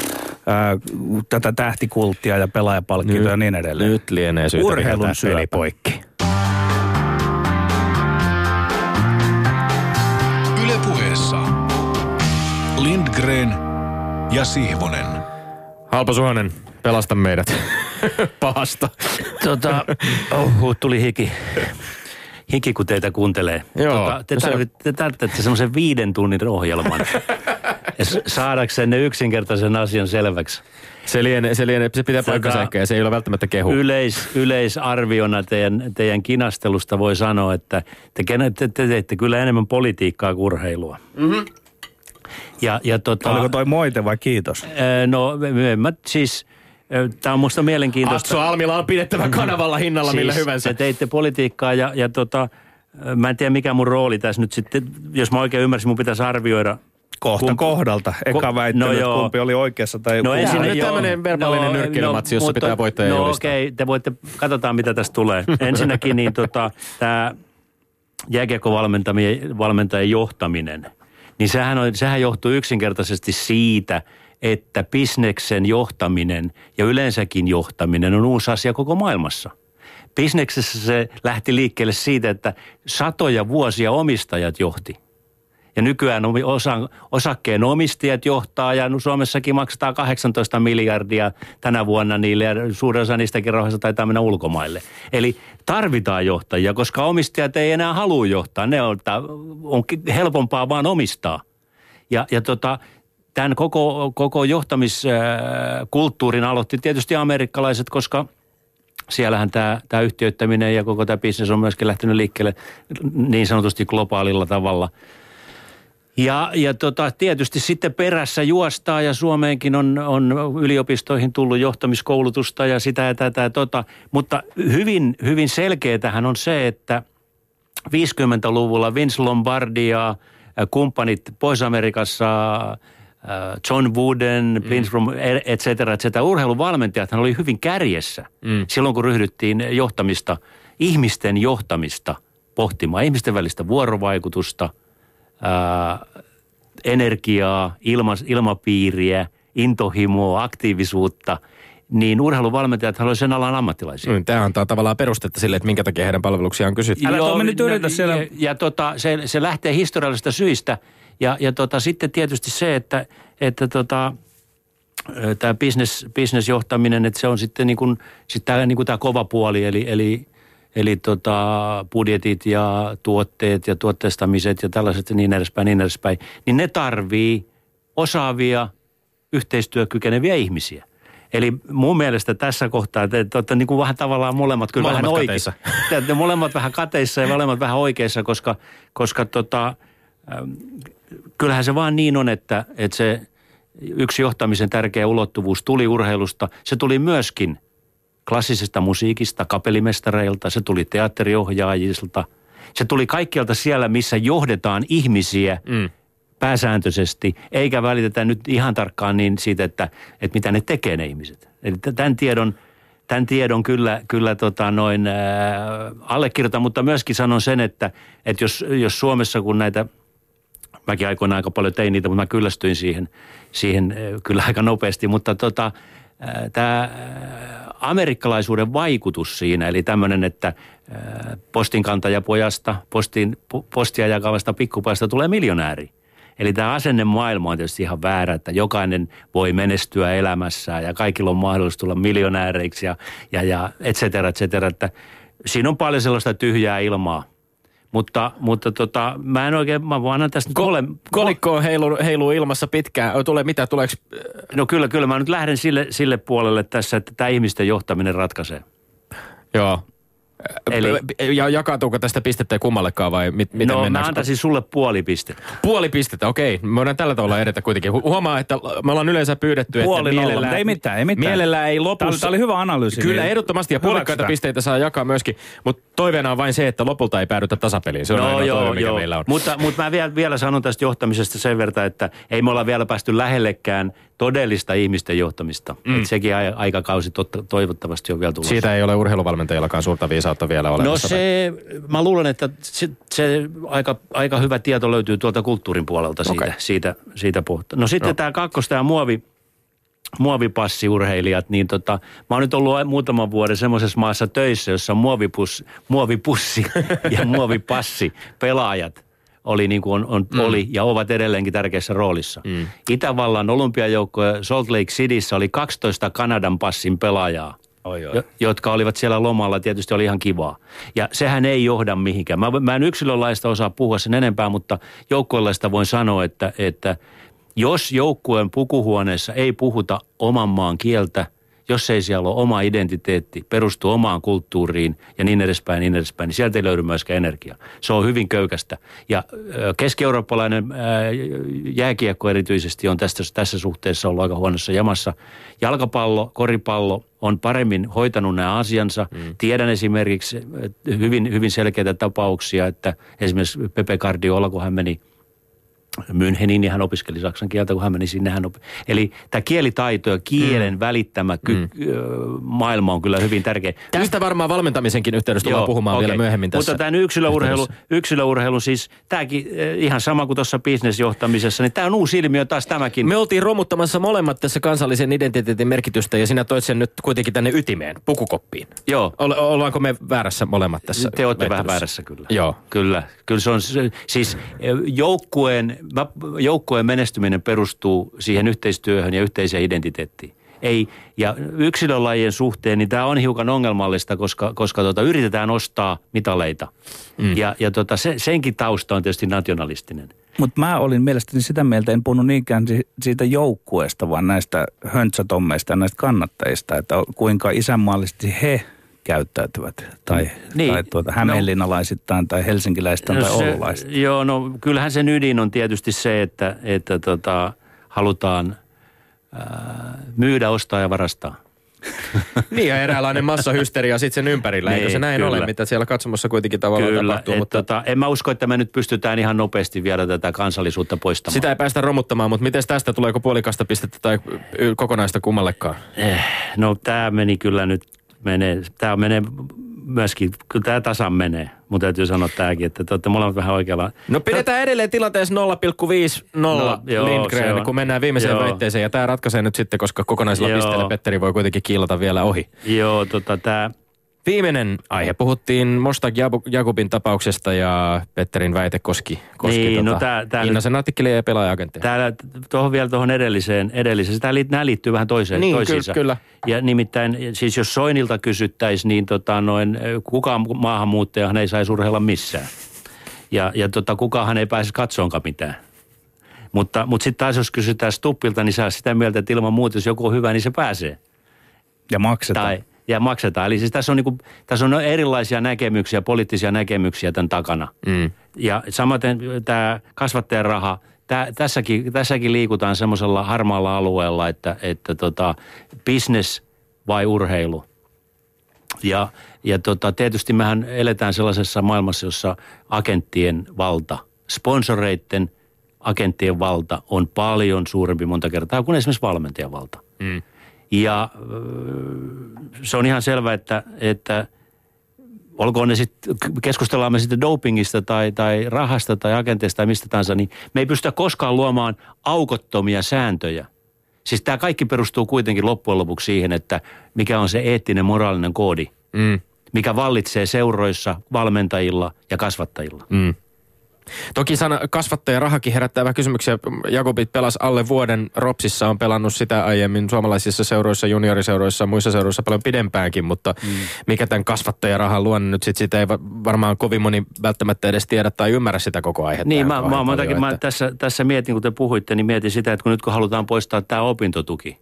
ää, tätä tähtikulttia ja pelaajapalkkioita ja niin edelleen. Nyt lienee syytä Urheilun syöpä. poikki. Yle puheessa. Lindgren ja Sihvonen. Halpa Suhonen, pelasta meidät pahasta. Tota, ohu, tuli hiki. Hiki, kun teitä kuuntelee. Joo, Tota, te, no se- tarvit, te tarvitsette semmoisen viiden tunnin ohjelman. saadaksenne yksinkertaisen asian selväksi. Se, lienee, se, lienee, se pitää paikkansa ehkä ja se ei ole välttämättä kehu. Yleis, yleisarviona teidän, teidän kinastelusta voi sanoa, että te, te, te teette kyllä enemmän politiikkaa kuin urheilua. Mm-hmm. Ja, ja tota, Oliko toi moite vai kiitos? no en mä siis, tämä on musta mielenkiintoista. Atso Almila on pidettävä kanavalla hinnalla millä hyvänsä. Siis Te teitte politiikkaa ja, ja tota, mä en tiedä mikä mun rooli tässä nyt sitten, jos mä oikein ymmärsin, mun pitäisi arvioida. Kohta Kumpi- kohdalta. Eka Ko- väittely, no että joo. kumpi oli oikeassa tai No kumpi- ensin- on tämmönen verbaalinen nyrkkeilymatsi, jossa pitää voittaja No okei, okay, te voitte, katsotaan mitä tästä tulee. Ensinnäkin niin tota, tämä jääkiekkovalmentajien valmentajien johtaminen, niin sehän, on, sehän johtuu yksinkertaisesti siitä, että bisneksen johtaminen ja yleensäkin johtaminen on uusi asia koko maailmassa. Bisneksessä se lähti liikkeelle siitä, että satoja vuosia omistajat johti. Ja nykyään osa, osakkeen omistajat johtaa ja Suomessakin maksetaan 18 miljardia tänä vuonna niille ja suurin osa niistäkin rahoista taitaa mennä ulkomaille. Eli tarvitaan johtajia, koska omistajat ei enää halua johtaa. Ne on, on helpompaa vaan omistaa. Ja, ja tota, tämän koko, koko johtamiskulttuurin aloitti tietysti amerikkalaiset, koska siellähän tämä, tämä yhtiöittäminen ja koko tämä bisnes on myöskin lähtenyt liikkeelle niin sanotusti globaalilla tavalla. Ja, ja tota, tietysti sitten perässä juostaa ja Suomeenkin on, on yliopistoihin tullut johtamiskoulutusta ja sitä ja tätä ja tota. Mutta hyvin, hyvin selkeätähän on se, että 50-luvulla Vince Lombardi ja äh, kumppanit Pohjois-Amerikassa, äh, John Wooden, Prince from, et cetera, et cetera. Urheiluvalmentajat oli hyvin kärjessä mm. silloin, kun ryhdyttiin johtamista, ihmisten johtamista pohtimaan, ihmisten välistä vuorovaikutusta, ää, energiaa, ilma, ilmapiiriä, intohimoa, aktiivisuutta, niin urheiluvalmentajat olivat sen alan ammattilaisia. Mm, Tämä antaa tavallaan perustetta sille, että minkä takia heidän palveluksiaan on kysytty. Älä Tomi nyt no, yritä siellä- Ja, ja tota, se, se lähtee historiallisista syistä. Ja, ja tota, sitten tietysti se, että, että tota, tämä business, businessjohtaminen, että se on sitten niin kuin, sit tämä, niin kuin tämä kova puoli, eli, eli, eli tota, budjetit ja tuotteet ja tuotteistamiset ja tällaiset ja niin edespäin, niin edespäin, niin ne tarvii osaavia, yhteistyökykeneviä ihmisiä. Eli mun mielestä tässä kohtaa te, te olette niin kuin vähän tavallaan molemmat kyllä Molemmat vähän kateissa. oikeissa. Te molemmat vähän kateissa ja molemmat vähän oikeissa, koska, koska tota, kyllähän se vaan niin on, että, että se yksi johtamisen tärkeä ulottuvuus tuli urheilusta. Se tuli myöskin klassisesta musiikista, kapellimestareilta, se tuli teatteriohjaajilta. Se tuli kaikkialta siellä, missä johdetaan ihmisiä mm. pääsääntöisesti, eikä välitetä nyt ihan tarkkaan niin siitä, että, että mitä ne tekee ne ihmiset. Eli tämän tiedon, tämän tiedon kyllä, kyllä tota noin, äh, allekirjoitan, mutta myöskin sanon sen, että, että jos, jos Suomessa kun näitä – mäkin aikoinaan aika paljon tein niitä, mutta mä kyllästyin siihen, siihen kyllä aika nopeasti. Mutta tota, tämä amerikkalaisuuden vaikutus siinä, eli tämmöinen, että postinkantajapojasta, postin, postia jakavasta pikkupajasta tulee miljonääri. Eli tämä asennemaailma on tietysti ihan väärä, että jokainen voi menestyä elämässään ja kaikilla on mahdollisuus tulla miljonääreiksi ja, ja, ja et cetera, et cetera. Että siinä on paljon sellaista tyhjää ilmaa. Mutta, mutta tota, mä en oikein, mä vaan annan tästä Ko- kole, Kolikko on heilu, heiluu ilmassa pitkään. Tulee mitä, tuleeko? No kyllä, kyllä. Mä nyt lähden sille, sille puolelle tässä, että tämä ihmisten johtaminen ratkaisee. Joo. Eli, ja jakautuuko tästä pistettä kummallekaan vai mit, miten No mä antaisin sulle puoli pistettä. Puoli pistettä, okei. Me voidaan tällä tavalla edetä kuitenkin. Huomaa, että me ollaan yleensä pyydetty, puoli että mielellään, nolla, ei mitään, ei mitään. Mielellään ei lopussa. Tämä oli hyvä analyysi. Kyllä, niin ehdottomasti. Ja puolikkaita pisteitä saa jakaa myöskin. Mutta toiveena on vain se, että lopulta ei päädytä tasapeliin. Se on no, ainoa joo, toive, mikä joo. meillä on. Mutta, mutta mä vielä, vielä sanon tästä johtamisesta sen verran, että ei me olla vielä päästy lähellekään todellista ihmisten johtamista. Mm. Et sekin aikakausi totta, toivottavasti on vielä tulossa. Siitä ei ole urheiluvalmentajallakaan suurta viisautta vielä olemassa. No se, mä luulen, että se, se aika, aika hyvä tieto löytyy tuolta kulttuurin puolelta siitä, okay. siitä, siitä pohtaa. No sitten no. tämä kakkos, tämä muovi, muovipassiurheilijat, niin tota, mä oon nyt ollut muutaman vuoden semmoisessa maassa töissä, jossa muovipus, muovipussi ja muovipassi pelaajat oli niin kuin on, on, mm. oli ja ovat edelleenkin tärkeässä roolissa. Mm. Itävallan olympiajoukko Salt Lake Cityssä oli 12 Kanadan passin pelaajaa. Oi, oi. jotka olivat siellä lomalla, tietysti oli ihan kivaa. Ja sehän ei johda mihinkään. Mä, mä en yksilölaista osaa puhua sen enempää, mutta joukkueenlaista voin sanoa, että, että jos joukkueen pukuhuoneessa ei puhuta oman maan kieltä – jos ei siellä ole oma identiteetti, perustuu omaan kulttuuriin ja niin edespäin, niin edespäin, niin sieltä ei löydy myöskään energiaa. Se on hyvin köykästä. Ja keski-eurooppalainen jääkiekko erityisesti on tästä, tässä suhteessa ollut aika huonossa jamassa. Jalkapallo, koripallo on paremmin hoitanut nämä asiansa. Mm. Tiedän esimerkiksi hyvin, hyvin selkeitä tapauksia, että esimerkiksi Pepe Guardiola, kun hän meni – Münchenin niin hän opiskeli saksan kieltä, kun hän meni sinne. Hän op... Eli tämä kielitaito ja kielen mm. välittämä ky- mm. maailma on kyllä hyvin tärkeä. Tästä varmaan valmentamisenkin yhteydessä tullaan puhumaan okay. vielä myöhemmin tässä. Mutta tämän yksilöurheilu, yksilöurheilu siis, tämäkin ihan sama kuin tuossa bisnesjohtamisessa, niin tämä on uusi ilmiö taas tämäkin. Me oltiin romuttamassa molemmat tässä kansallisen identiteetin merkitystä ja sinä toit sen nyt kuitenkin tänne ytimeen, pukukoppiin. Joo. Oll, ollaanko me väärässä molemmat tässä? Te olette vähän väärässä kyllä. Joo. Kyllä. Kyllä se on siis joukkueen joukkojen menestyminen perustuu siihen yhteistyöhön ja yhteiseen identiteettiin. Ei, ja yksilölajien suhteen, niin tämä on hiukan ongelmallista, koska, koska tota, yritetään ostaa mitaleita. Mm. Ja, ja tota, se, senkin tausta on tietysti nationalistinen. Mutta mä olin mielestäni sitä mieltä, en puhunut niinkään siitä joukkueesta, vaan näistä höntsätommeista ja näistä kannattajista, että kuinka isänmaallisesti he käyttäytyvät tai, niin. tai tuota, hämeenlinnalaisittain no, tai helsinkiläisittain no, tai oululaisittain? Joo, no kyllähän sen ydin on tietysti se, että, että tota, halutaan ää, myydä, ostaa ja varastaa. niin ja eräänlainen massahysteria sitten sen ympärillä, niin, eikö se näin kyllä. ole, mitä siellä katsomossa kuitenkin tavallaan kyllä, tapahtuu. mutta... tota, en mä usko, että me nyt pystytään ihan nopeasti vielä tätä kansallisuutta poistamaan. Sitä ei päästä romuttamaan, mutta miten tästä tuleeko puolikasta pistettä tai kokonaista kummallekaan? Eh, no tämä meni kyllä nyt menee, tämä menee myöskin, kyllä tämä tasan menee. Mutta täytyy sanoa tämäkin, että te olette molemmat vähän oikealla. No pidetään no, edelleen tilanteessa 0,50 no, Lindgren, kun mennään viimeiseen joo. väitteeseen. Ja tämä ratkaisee nyt sitten, koska kokonaisella joo. pisteellä Petteri voi kuitenkin kiilata vielä ohi. Joo, tota tämä Viimeinen aihe. Puhuttiin Mostak Jakubin tapauksesta ja Petterin väite koski, koski niin, tota, no tää, tää Innasen artikkelia ja pelaaja-agentteja. Täällä, tuohon vielä tuohon edelliseen, edelliseen. Liit, nämä liittyy vähän toiseen, niin, toisiinsa. Kyllä, kyllä. Ja nimittäin, siis jos Soinilta kysyttäisiin, niin tota, noin, kukaan maahanmuuttajahan ei saisi urheilla missään. Ja, ja tota, kukaan ei pääse katsoonkaan mitään. Mutta, mutta sitten taas jos kysytään Stuppilta, niin saa sitä mieltä, että ilman muuta, jos joku on hyvä, niin se pääsee. Ja maksetaan. Tai, ja maksetaan. Eli siis tässä on, niin kuin, tässä on erilaisia näkemyksiä, poliittisia näkemyksiä tämän takana. Mm. Ja samaten tämä kasvattajan raha, tä, tässäkin, tässäkin liikutaan semmoisella harmaalla alueella, että, että tota, business vai urheilu. Ja, ja tota, tietysti mehän eletään sellaisessa maailmassa, jossa agenttien valta, sponsoreiden agenttien valta on paljon suurempi monta kertaa kuin esimerkiksi valmentajan valta. Mm. Ja se on ihan selvä, että, että olkoon ne sitten, keskustellaan me sitten dopingista tai, tai rahasta tai agenteista tai mistä tahansa, niin me ei pystytä koskaan luomaan aukottomia sääntöjä. Siis tämä kaikki perustuu kuitenkin loppujen lopuksi siihen, että mikä on se eettinen moraalinen koodi, mm. mikä vallitsee seuroissa, valmentajilla ja kasvattajilla. Mm. Toki sana kasvattaja rahakin herättää kysymyksiä. Jakobit pelas alle vuoden Ropsissa, on pelannut sitä aiemmin suomalaisissa seuroissa, junioriseuroissa, muissa seuroissa paljon pidempäänkin, mutta mm. mikä tämän kasvattajarahan luonne nyt sit sitä ei varmaan kovin moni välttämättä edes tiedä tai ymmärrä sitä koko aihetta. Niin, mä, mä, mä, takia, mä tässä, tässä mietin, kun te puhuitte, niin mietin sitä, että kun nyt kun halutaan poistaa tämä opintotuki,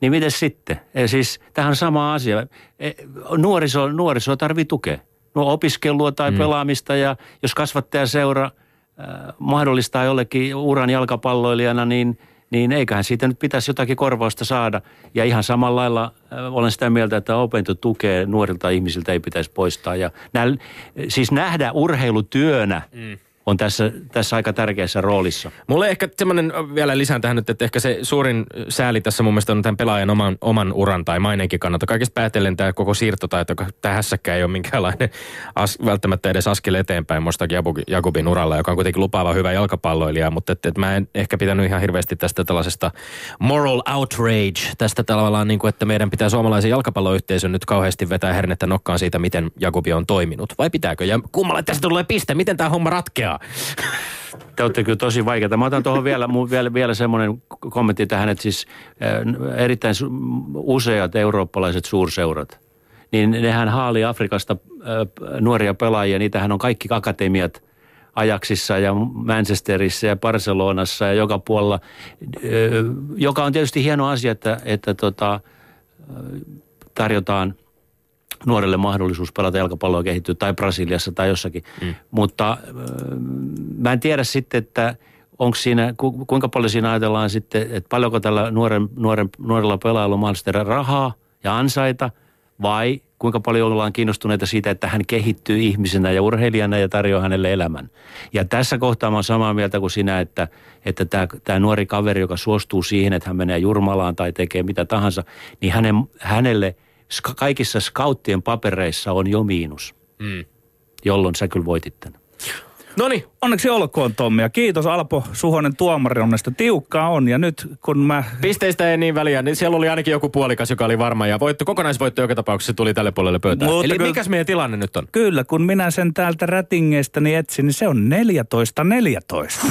niin miten sitten? E, siis tähän on sama asia. E, nuoriso, nuoriso tarvii tukea no, opiskelua tai mm. pelaamista ja jos kasvattaja seura äh, mahdollistaa jollekin uran jalkapalloilijana, niin, niin eiköhän siitä nyt pitäisi jotakin korvausta saada. Ja ihan samalla lailla äh, olen sitä mieltä, että tukee nuorilta ihmisiltä ei pitäisi poistaa. Ja nää, siis nähdä urheilutyönä mm on tässä, tässä aika tärkeässä roolissa. Mulle ehkä semmoinen vielä lisään tähän nyt, että ehkä se suurin sääli tässä mun mielestä on tämän pelaajan oman, oman uran tai maineenkin kannalta. Kaikesta päätellen tämä koko siirtotaito, joka tähässäkään ei ole minkäänlainen as, välttämättä edes askel eteenpäin musta Jakubin uralla, joka on kuitenkin lupaava hyvä jalkapalloilija, mutta että, että mä en ehkä pitänyt ihan hirveästi tästä tällaisesta moral outrage, tästä tavallaan niin kuin, että meidän pitää suomalaisen jalkapalloyhteisön nyt kauheasti vetää hernettä nokkaan siitä, miten Jakubi on toiminut. Vai pitääkö? Ja kummalle tästä tulee piste? Miten tämä homma ratkeaa? Asiaa. Te olette kyllä tosi vaikeita. Mä otan tuohon vielä, vielä, vielä semmoinen kommentti tähän, että siis äh, erittäin useat eurooppalaiset suurseurat, niin nehän haali Afrikasta äh, nuoria pelaajia. Niitähän on kaikki akatemiat Ajaksissa ja Manchesterissa ja Barcelonassa ja joka puolella, äh, joka on tietysti hieno asia, että, että tota, tarjotaan – nuorelle mahdollisuus pelata jalkapalloa kehittyä tai Brasiliassa tai jossakin. Mm. Mutta mä en tiedä sitten, että onko siinä, ku, kuinka paljon siinä ajatellaan sitten, että paljonko tällä nuoren, nuoren, nuorella pelaajalla on mahdollista rahaa ja ansaita vai kuinka paljon ollaan kiinnostuneita siitä, että hän kehittyy ihmisenä ja urheilijana ja tarjoaa hänelle elämän. Ja tässä kohtaa mä olen samaa mieltä kuin sinä, että, että tämä, tämä nuori kaveri, joka suostuu siihen, että hän menee Jurmalaan tai tekee mitä tahansa, niin hänen, hänelle – kaikissa skauttien papereissa on jo miinus, mm. jolloin sä kyllä voitit tämän. No niin, onneksi olkoon Tommi ja kiitos Alpo Suhonen tuomari onnesta. Tiukkaa on ja nyt kun mä... Pisteistä ei niin väliä, niin siellä oli ainakin joku puolikas, joka oli varma ja voitto, kokonaisvoitto joka tapauksessa tuli tälle puolelle pöytään. Mutta Eli kyllä, mikäs meidän tilanne nyt on? Kyllä, kun minä sen täältä rätingeistä niin etsin, niin se on 14-14.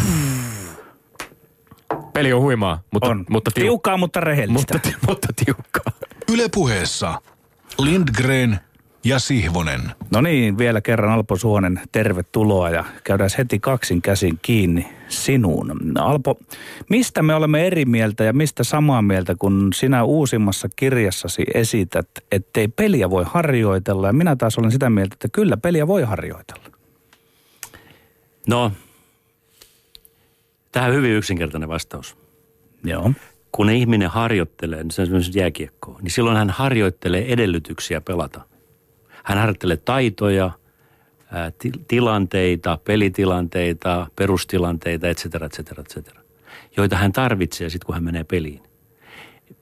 Peli on huimaa, mutta, on. mutta tiu- tiukkaa, mutta rehellistä. Mutta, mutta tiukkaa. Ylepuheessa Lindgren ja Sihvonen. No niin, vielä kerran Alpo Suonen, tervetuloa ja käydään heti kaksin käsin kiinni sinuun. Alpo, mistä me olemme eri mieltä ja mistä samaa mieltä, kun sinä uusimmassa kirjassasi esität, ettei peliä voi harjoitella ja minä taas olen sitä mieltä, että kyllä peliä voi harjoitella? No, tähän on hyvin yksinkertainen vastaus. Joo kun ihminen harjoittelee, niin se on esimerkiksi jääkiekkoa, niin silloin hän harjoittelee edellytyksiä pelata. Hän harjoittelee taitoja, tilanteita, pelitilanteita, perustilanteita, etc., etc., etc., joita hän tarvitsee sitten, kun hän menee peliin.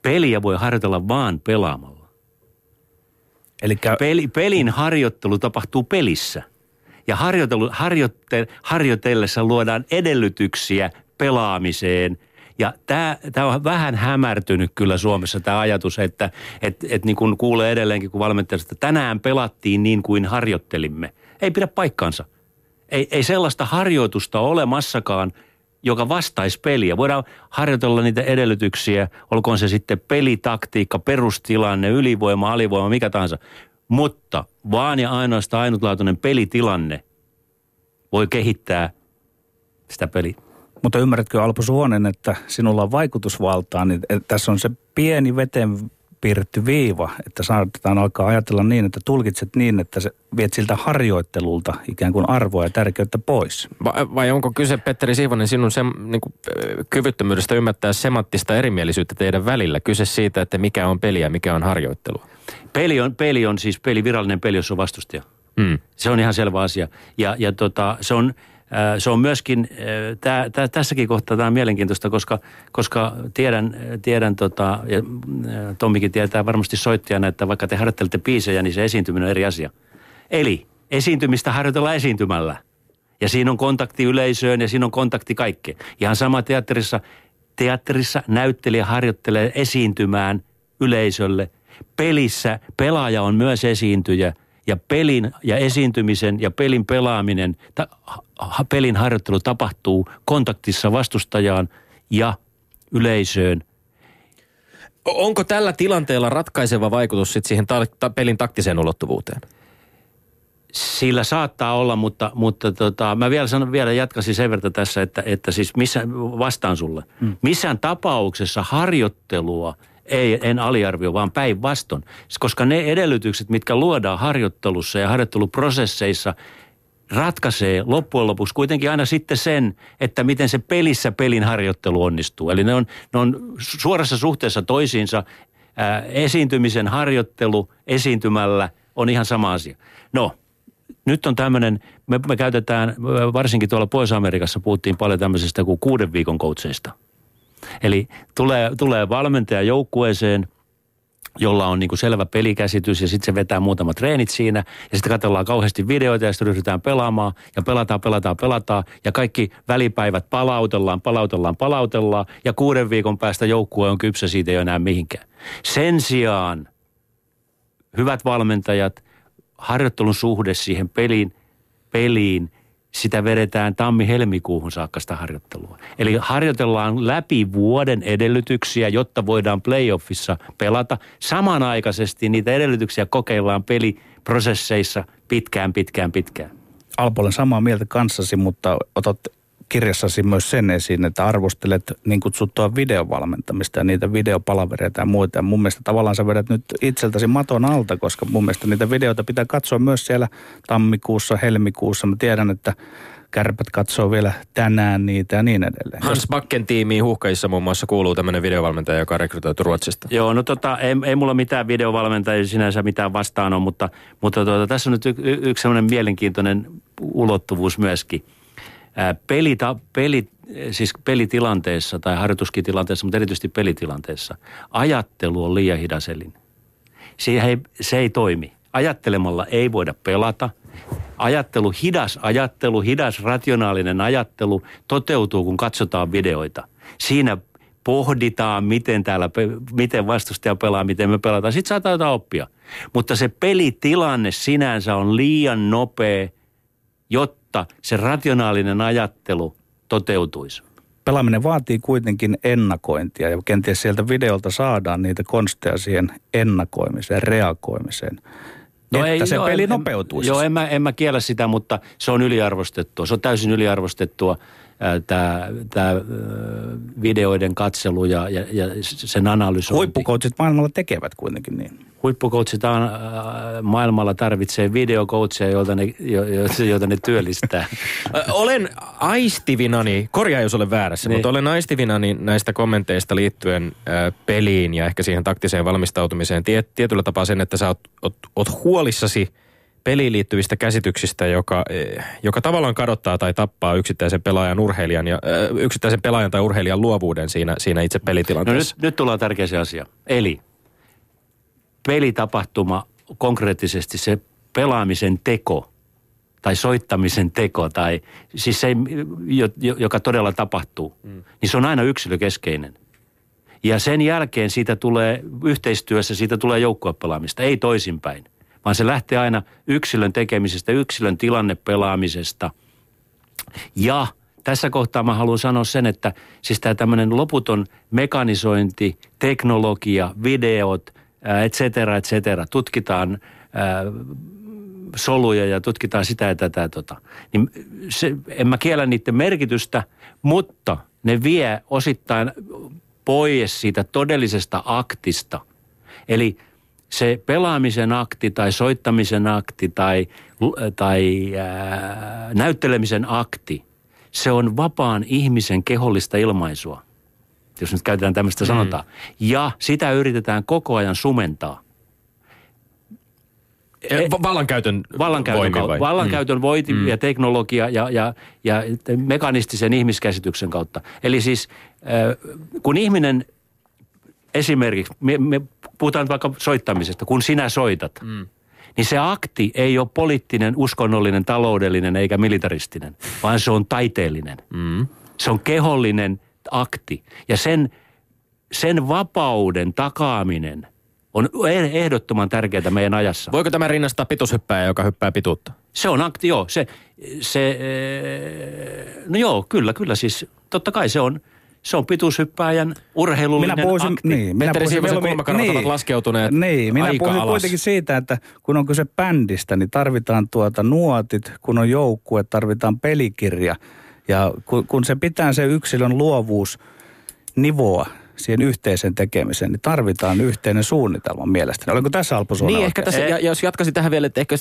Peliä voi harjoitella vaan pelaamalla. Elikkä... Peli, pelin harjoittelu tapahtuu pelissä. Ja harjoitte, harjoitellessa luodaan edellytyksiä pelaamiseen – ja tämä, tämä on vähän hämärtynyt kyllä Suomessa tämä ajatus, että et, et niin kuin kuulee edelleenkin, kun valmentajasta, että tänään pelattiin niin kuin harjoittelimme. Ei pidä paikkaansa. Ei, ei sellaista harjoitusta olemassakaan, joka vastaisi peliä. Voidaan harjoitella niitä edellytyksiä, olkoon se sitten pelitaktiikka, perustilanne, ylivoima, alivoima, mikä tahansa. Mutta vaan ja ainoastaan ainutlaatuinen pelitilanne voi kehittää sitä peliä mutta ymmärrätkö Alpo Suonen, että sinulla on vaikutusvaltaa, niin että tässä on se pieni veteen piirretty viiva, että saatetaan alkaa ajatella niin, että tulkitset niin, että se viet siltä harjoittelulta ikään kuin arvoa ja tärkeyttä pois. Vai, vai onko kyse, Petteri Siivonen, sinun se, niin kuin, kyvyttömyydestä ymmärtää semanttista erimielisyyttä teidän välillä? Kyse siitä, että mikä on peliä ja mikä on harjoittelua? Peli on, peli on siis peli, virallinen peli, jos on vastustaja. Mm. Se on ihan selvä asia. Ja, ja tota, se on se on myöskin, tää, tää, tässäkin kohtaa tämä on mielenkiintoista, koska, koska tiedän, tiedän tota, ja Tommikin tietää varmasti soittajana, että vaikka te harjoittelette biisejä, niin se esiintyminen on eri asia. Eli esiintymistä harjoitellaan esiintymällä. Ja siinä on kontakti yleisöön ja siinä on kontakti kaikkeen. Ihan sama teatterissa. Teatterissa näyttelijä harjoittelee esiintymään yleisölle. Pelissä pelaaja on myös esiintyjä ja pelin ja esiintymisen ja pelin pelaaminen, ta, pelin harjoittelu tapahtuu kontaktissa vastustajaan ja yleisöön. Onko tällä tilanteella ratkaiseva vaikutus sit siihen ta- ta- pelin taktiseen ulottuvuuteen? Sillä saattaa olla, mutta, mutta tota, mä vielä, sanon, vielä jatkasin sen verran tässä, että, että siis missä, vastaan sulle. Mm. Missään tapauksessa harjoittelua – ei, en aliarvio, vaan päinvastoin. Koska ne edellytykset, mitkä luodaan harjoittelussa ja harjoitteluprosesseissa, ratkaisee loppujen lopuksi kuitenkin aina sitten sen, että miten se pelissä pelin harjoittelu onnistuu. Eli ne on, ne on suorassa suhteessa toisiinsa. Ää, esiintymisen harjoittelu esiintymällä on ihan sama asia. No, nyt on tämmöinen, me, me käytetään, varsinkin tuolla Pohjois-Amerikassa puhuttiin paljon tämmöisestä kuin kuuden viikon coacheista – Eli tulee, tulee valmentaja joukkueeseen, jolla on niin kuin selvä pelikäsitys ja sitten se vetää muutamat treenit siinä ja sitten katsellaan kauheasti videoita ja sitten ryhdytään pelaamaan ja pelataan, pelataan, pelataan ja kaikki välipäivät palautellaan, palautellaan, palautellaan ja kuuden viikon päästä joukkue on kypsä, siitä ei enää mihinkään. Sen sijaan hyvät valmentajat, harjoittelun suhde siihen peliin, peliin sitä vedetään tammi-helmikuuhun saakka sitä harjoittelua. Eli harjoitellaan läpi vuoden edellytyksiä, jotta voidaan playoffissa pelata. Samanaikaisesti niitä edellytyksiä kokeillaan peliprosesseissa pitkään, pitkään, pitkään. Alpo, olen samaa mieltä kanssasi, mutta otat kirjassasi myös sen esiin, että arvostelet niin kutsuttua videovalmentamista ja niitä videopalavereita ja muita. Ja mun mielestä tavallaan sä vedät nyt itseltäsi maton alta, koska mun mielestä niitä videoita pitää katsoa myös siellä tammikuussa, helmikuussa. Mä tiedän, että kärpät katsoo vielä tänään niitä ja niin edelleen. Hans Bakken tiimiin huuhkajissa muun muassa kuuluu tämmöinen videovalmentaja, joka on rekrytoitu Ruotsista. Joo, no tota, ei, ei mulla mitään videovalmentajia sinänsä mitään vastaan on, mutta, mutta tota, tässä on nyt y- y- yksi semmoinen mielenkiintoinen ulottuvuus myöskin – pelita, peli, siis pelitilanteessa tai harjoituskitilanteessa, mutta erityisesti pelitilanteessa, ajattelu on liian hidaselin. Se ei, se ei toimi. Ajattelemalla ei voida pelata. Ajattelu, hidas ajattelu, hidas rationaalinen ajattelu toteutuu, kun katsotaan videoita. Siinä pohditaan, miten täällä, miten vastustaja pelaa, miten me pelataan. Sitten saattaa jotain oppia. Mutta se pelitilanne sinänsä on liian nopea, jotta jotta se rationaalinen ajattelu toteutuisi? Pelaaminen vaatii kuitenkin ennakointia ja kenties sieltä videolta saadaan niitä konsteja siihen ennakoimiseen, reagoimiseen. No että ei, se joo, peli nopeutuisi. Joo, en mä, en mä kiellä sitä, mutta se on yliarvostettua. Se on täysin yliarvostettua tämä, tämä videoiden katselu ja, ja, ja sen analysointi. Huippukoutsit maailmalla tekevät kuitenkin niin huippukoutsit äh, maailmalla tarvitsee videokoutseja, joita ne, jo, joita ne työllistää. olen aistivinani, korjaa jos olen väärässä, niin. mutta olen aistivinani näistä kommenteista liittyen äh, peliin ja ehkä siihen taktiseen valmistautumiseen tie, tietyllä tapaa sen, että sä oot, oot, oot huolissasi peliin liittyvistä käsityksistä, joka, eh, joka tavallaan kadottaa tai tappaa yksittäisen pelaajan urheilijan ja äh, yksittäisen pelaajan tai urheilijan luovuuden siinä, siinä itse pelitilanteessa. No nyt, nyt tullaan tärkeäseen asia. Eli pelitapahtuma konkreettisesti se pelaamisen teko tai soittamisen teko tai siis se, joka todella tapahtuu, mm. niin se on aina yksilökeskeinen. Ja sen jälkeen siitä tulee yhteistyössä, siitä tulee joukkuepelaamista, ei toisinpäin. Vaan se lähtee aina yksilön tekemisestä, yksilön tilannepelaamisesta. Ja tässä kohtaa mä haluan sanoa sen, että siis tämä tämmöinen loputon mekanisointi, teknologia, videot – et cetera, et cetera. Tutkitaan ää, soluja ja tutkitaan sitä ja tätä. Tota. Niin se, en mä kiellä niiden merkitystä, mutta ne vie osittain pois siitä todellisesta aktista. Eli se pelaamisen akti tai soittamisen akti tai, tai ää, näyttelemisen akti, se on vapaan ihmisen kehollista ilmaisua, jos nyt käytetään tämmöistä mm. sanotaan. Ja sitä yritetään koko ajan sumentaa. E, vallankäytön, vallankäytön, voimin vai? vallankäytön mm. voiti mm. ja teknologia ja, ja, ja mekanistisen ihmiskäsityksen kautta. Eli siis kun ihminen esimerkiksi, me, me puhutaan vaikka soittamisesta, kun sinä soitat, mm. niin se akti ei ole poliittinen, uskonnollinen, taloudellinen eikä militaristinen, vaan se on taiteellinen. Mm. Se on kehollinen akti. Ja sen, sen vapauden takaaminen on ehdottoman tärkeää meidän ajassa. Voiko tämä rinnastaa pituushyppääjä, joka hyppää pituutta? Se on akti, joo. Se, se, no joo, kyllä, kyllä siis. Totta kai se on, se on pituushyppääjän urheilullinen minä puhuisin, akti. Niin, minä puhuisin, kulmakarvat niin, ovat laskeutuneet Niin, minä aika puhuisin alas. kuitenkin siitä, että kun on kyse bändistä, niin tarvitaan tuota nuotit, kun on joukkue, tarvitaan pelikirja. Ja kun, kun se pitää se yksilön luovuus nivoa siihen yhteisen tekemiseen, niin tarvitaan yhteinen suunnitelma mielestäni. Oliko tässä Alpo Niin, ehkä tässä, ja, jos jatkaisin tähän vielä, että ehkä,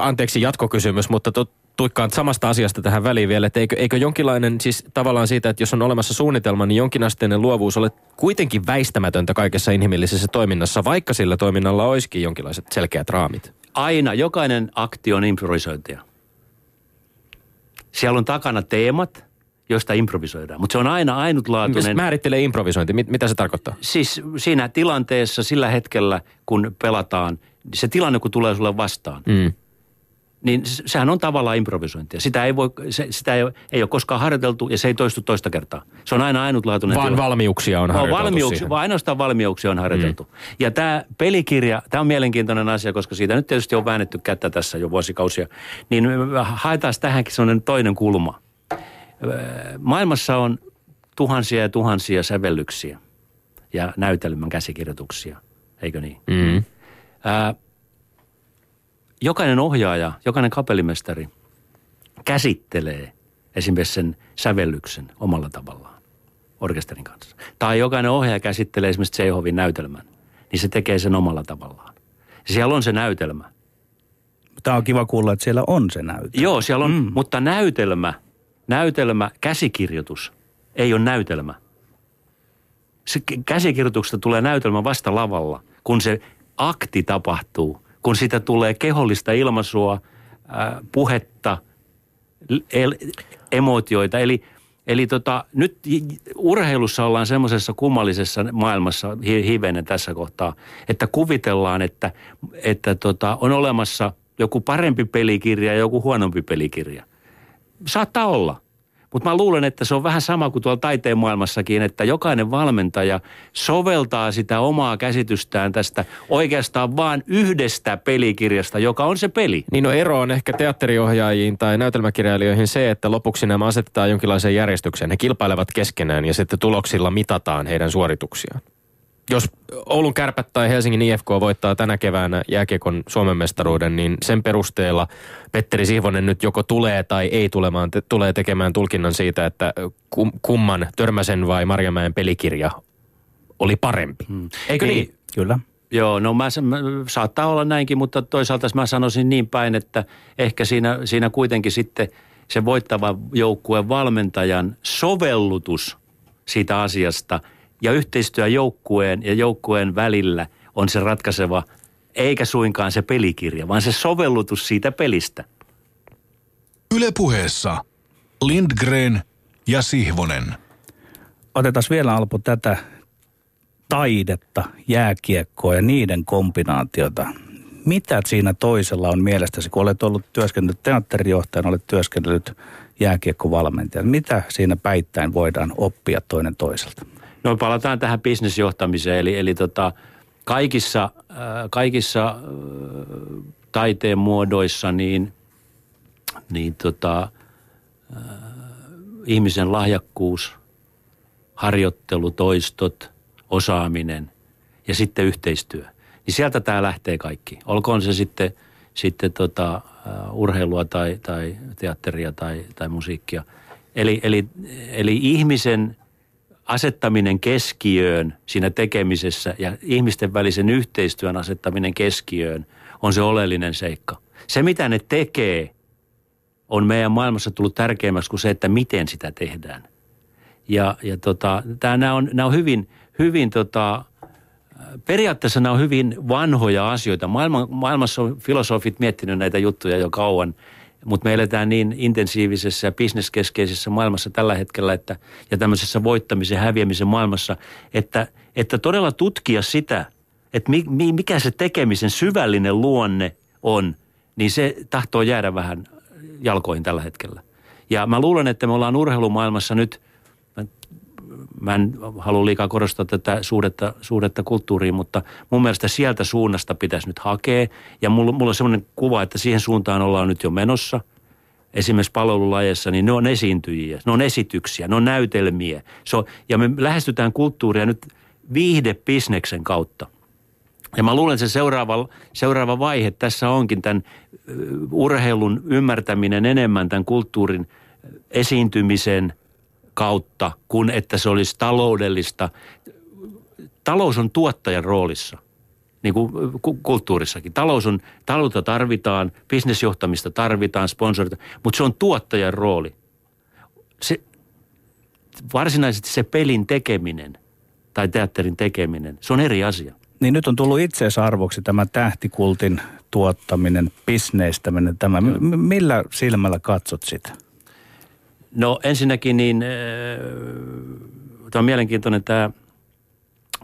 anteeksi jatkokysymys, mutta to, tuikkaan samasta asiasta tähän väliin vielä, että eikö, eikö jonkinlainen, siis tavallaan siitä, että jos on olemassa suunnitelma, niin jonkinasteinen luovuus ole kuitenkin väistämätöntä kaikessa inhimillisessä toiminnassa, vaikka sillä toiminnalla olisikin jonkinlaiset selkeät raamit. Aina, jokainen akti on improvisointia. Siellä on takana teemat, josta improvisoidaan. Mutta se on aina ainutlaatuinen. Määrittelee improvisointi. Mit, mitä se tarkoittaa? Siis siinä tilanteessa, sillä hetkellä, kun pelataan, se tilanne, kun tulee sulle vastaan, mm. Niin sehän on tavallaan improvisointia. Sitä ei, voi, se, sitä ei, ei ole koskaan harjoiteltu ja se ei toistu toista kertaa. Se on aina ainutlaatuinen Vaan tilanne. valmiuksia on harjoiteltu valmiuksia, siihen. Vaan ainoastaan valmiuksia on harjoiteltu. Mm. Ja tämä pelikirja, tämä on mielenkiintoinen asia, koska siitä nyt tietysti on väännetty kättä tässä jo vuosikausia. Niin haetaan tähänkin sellainen toinen kulma – maailmassa on tuhansia ja tuhansia sävellyksiä ja näytelmän käsikirjoituksia, eikö niin? Mm. Ää, jokainen ohjaaja, jokainen kapellimestari käsittelee esimerkiksi sen sävellyksen omalla tavallaan orkesterin kanssa. Tai jokainen ohjaaja käsittelee esimerkiksi Tseihovin näytelmän, niin se tekee sen omalla tavallaan. Siellä on se näytelmä. Tämä on kiva kuulla, että siellä on se näytelmä. Joo, siellä on, mm. mutta näytelmä – näytelmä, käsikirjoitus ei ole näytelmä. Se käsikirjoituksesta tulee näytelmä vasta lavalla, kun se akti tapahtuu, kun sitä tulee kehollista ilmaisua, äh, puhetta, el, emotioita. Eli, eli tota, nyt urheilussa ollaan semmoisessa kummallisessa maailmassa, hivenen tässä kohtaa, että kuvitellaan, että, että tota, on olemassa joku parempi pelikirja ja joku huonompi pelikirja – Saattaa olla. Mutta mä luulen, että se on vähän sama kuin tuolla taiteen maailmassakin, että jokainen valmentaja soveltaa sitä omaa käsitystään tästä oikeastaan vaan yhdestä pelikirjasta, joka on se peli. Niin no ero on ehkä teatteriohjaajiin tai näytelmäkirjailijoihin se, että lopuksi nämä asetetaan jonkinlaiseen järjestykseen. He kilpailevat keskenään ja sitten tuloksilla mitataan heidän suorituksiaan jos Oulun kärpät tai Helsingin IFK voittaa tänä keväänä jääkiekon Suomen mestaruuden, niin sen perusteella Petteri Sihvonen nyt joko tulee tai ei tulemaan, te, tulee tekemään tulkinnan siitä, että kum, kumman Törmäsen vai Marjamäen pelikirja oli parempi. Hmm. Eikö niin? niin? Kyllä. Joo, no mä, mä, saattaa olla näinkin, mutta toisaalta mä sanoisin niin päin, että ehkä siinä, siinä kuitenkin sitten se voittava joukkueen valmentajan sovellutus siitä asiasta – ja yhteistyö joukkueen ja joukkueen välillä on se ratkaiseva, eikä suinkaan se pelikirja, vaan se sovellutus siitä pelistä. Ylepuheessa Lindgren ja Sihvonen. Otetaan vielä Alpo tätä taidetta, jääkiekkoa ja niiden kombinaatiota. Mitä siinä toisella on mielestäsi, kun olet ollut työskennellyt teatterijohtajana, olet työskennellyt jääkiekkovalmentajana. Mitä siinä päittäin voidaan oppia toinen toiselta? No palataan tähän bisnesjohtamiseen, eli, eli tota, kaikissa, äh, kaikissa äh, taiteen muodoissa niin, niin tota, äh, ihmisen lahjakkuus, harjoittelu, toistot, osaaminen ja sitten yhteistyö. Niin sieltä tämä lähtee kaikki. Olkoon se sitten, sitten tota, uh, urheilua tai, tai teatteria tai, tai musiikkia. Eli, eli, eli ihmisen asettaminen keskiöön siinä tekemisessä ja ihmisten välisen yhteistyön asettaminen keskiöön on se oleellinen seikka. Se, mitä ne tekee, on meidän maailmassa tullut tärkeämmäksi kuin se, että miten sitä tehdään. Ja, ja tota, tää, nämä, on, nämä on hyvin, hyvin tota, periaatteessa nämä on hyvin vanhoja asioita. Maailma, maailmassa on filosofit miettinyt näitä juttuja jo kauan, mutta me eletään niin intensiivisessä ja bisneskeskeisessä maailmassa tällä hetkellä, että, ja tämmöisessä voittamisen, häviämisen maailmassa, että, että todella tutkia sitä, että mi, mi, mikä se tekemisen syvällinen luonne on, niin se tahtoo jäädä vähän jalkoihin tällä hetkellä. Ja mä luulen, että me ollaan urheilumaailmassa nyt, mä en halua liikaa korostaa tätä suhdetta, suhdetta kulttuuriin, mutta mun mielestä sieltä suunnasta pitäisi nyt hakea. Ja mulla, mulla on semmoinen kuva, että siihen suuntaan ollaan nyt jo menossa. Esimerkiksi palvelulajeissa, niin ne on esiintyjiä, ne on esityksiä, ne on näytelmiä. Se on, ja me lähestytään kulttuuria nyt viihdebisneksen kautta. Ja mä luulen, että se seuraava, seuraava vaihe tässä onkin tämän urheilun ymmärtäminen enemmän tämän kulttuurin esiintymisen kautta, kuin että se olisi taloudellista. Talous on tuottajan roolissa, niin kuin kulttuurissakin. Talous on, taloutta tarvitaan, bisnesjohtamista tarvitaan, sponsorita, mutta se on tuottajan rooli. Se, varsinaisesti se pelin tekeminen tai teatterin tekeminen, se on eri asia. Niin nyt on tullut itseisarvoksi tämä tähtikultin tuottaminen, bisneistäminen. Tämä. M- millä silmällä katsot sitä? No ensinnäkin niin, äh, tämä on mielenkiintoinen tämä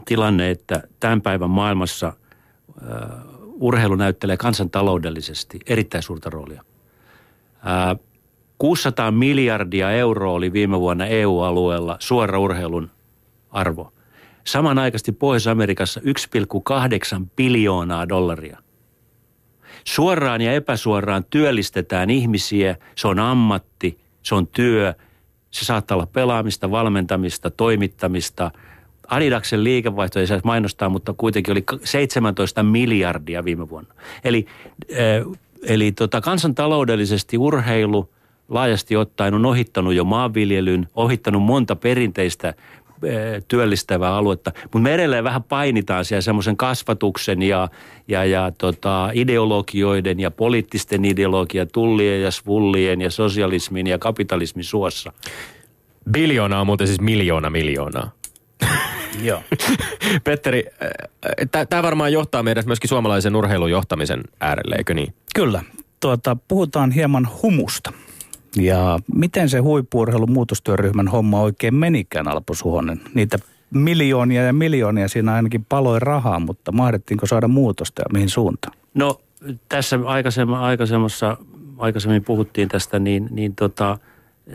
tilanne, että tämän päivän maailmassa äh, urheilu näyttelee kansantaloudellisesti erittäin suurta roolia. Äh, 600 miljardia euroa oli viime vuonna EU-alueella suora urheilun arvo. Samanaikaisesti Pohjois-Amerikassa 1,8 biljoonaa dollaria. Suoraan ja epäsuoraan työllistetään ihmisiä, se on ammatti, se on työ, se saattaa olla pelaamista, valmentamista, toimittamista. Adidaksen liikevaihto ei saisi mainostaa, mutta kuitenkin oli 17 miljardia viime vuonna. Eli, äh, eli tota, kansantaloudellisesti urheilu laajasti ottaen on ohittanut jo maanviljelyn, ohittanut monta perinteistä Eh, työllistävää aluetta. Mutta me edelleen vähän painitaan siellä semmoisen kasvatuksen ja, ja, ja tota, ideologioiden ja poliittisten ideologian, tullien ja svullien ja sosialismin ja kapitalismin suossa. Biljoona on muuten siis miljoona miljoonaa. Joo. Petteri, eh, tämä varmaan johtaa meidät myöskin suomalaisen urheilun johtamisen äärelle, eikö niin? Kyllä. Tuota, puhutaan hieman humusta. Ja miten se huippuurheilun muutostyöryhmän homma oikein menikään, Alpo Suhonen? Niitä miljoonia ja miljoonia siinä ainakin paloi rahaa, mutta mahdettiinko saada muutosta ja mihin suuntaan? No tässä aikaisemmassa, aikaisemmin puhuttiin tästä, niin, niin tota,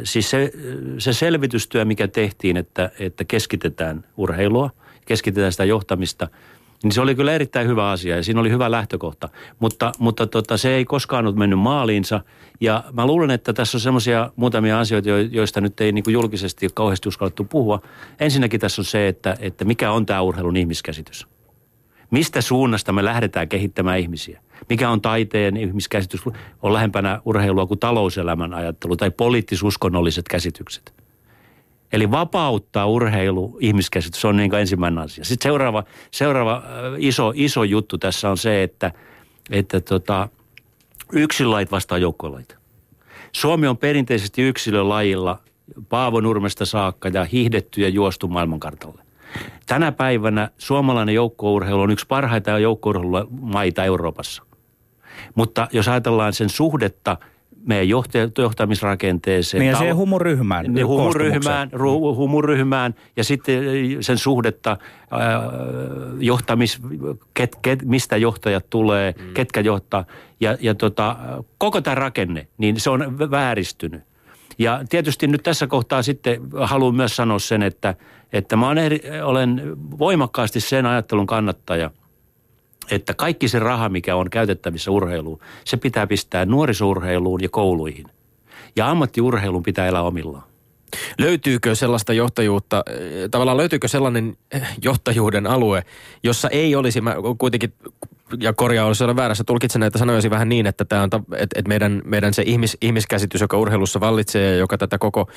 siis se, se selvitystyö, mikä tehtiin, että, että keskitetään urheilua, keskitetään sitä johtamista – niin se oli kyllä erittäin hyvä asia ja siinä oli hyvä lähtökohta. Mutta, mutta tota, se ei koskaan ollut mennyt maaliinsa. Ja mä luulen, että tässä on semmoisia muutamia asioita, joista nyt ei niin kuin julkisesti kauheasti uskallettu puhua. Ensinnäkin tässä on se, että, että mikä on tämä urheilun ihmiskäsitys. Mistä suunnasta me lähdetään kehittämään ihmisiä? Mikä on taiteen ihmiskäsitys? On lähempänä urheilua kuin talouselämän ajattelu tai poliittis-uskonnolliset käsitykset. Eli vapauttaa urheilu ihmiskäsitys on niin ensimmäinen asia. Sitten seuraava, seuraava äh, iso, iso juttu tässä on se, että, että tota, yksilölait vastaa joukkolait. Suomi on perinteisesti yksilölajilla Paavonurmesta saakka ja hiihdetty ja juostu maailmankartalle. Tänä päivänä suomalainen joukkourheilu on yksi parhaita joukkourheilumaita Euroopassa. Mutta jos ajatellaan sen suhdetta – meidän johtamisrakenteeseen. Niin ja siihen humuryhmään. Niin humuryhmään, ru, humuryhmään ja sitten sen suhdetta ää, johtamis, ket, ket, mistä johtajat tulee, mm. ketkä johtaa. Ja, ja tota, koko tämä rakenne, niin se on vääristynyt. Ja tietysti nyt tässä kohtaa sitten haluan myös sanoa sen, että, että mä olen, eri, olen voimakkaasti sen ajattelun kannattaja – että kaikki se raha, mikä on käytettävissä urheiluun, se pitää pistää nuorisourheiluun ja kouluihin. Ja ammattiurheilun pitää elää omillaan. Löytyykö sellaista johtajuutta, tavallaan löytyykö sellainen johtajuuden alue, jossa ei olisi, mä kuitenkin ja korjaa olisi olla väärässä, tulkitsen näitä sanoja vähän niin, että tämä on, että, että meidän, meidän se ihmis, ihmiskäsitys, joka urheilussa vallitsee ja joka tätä koko,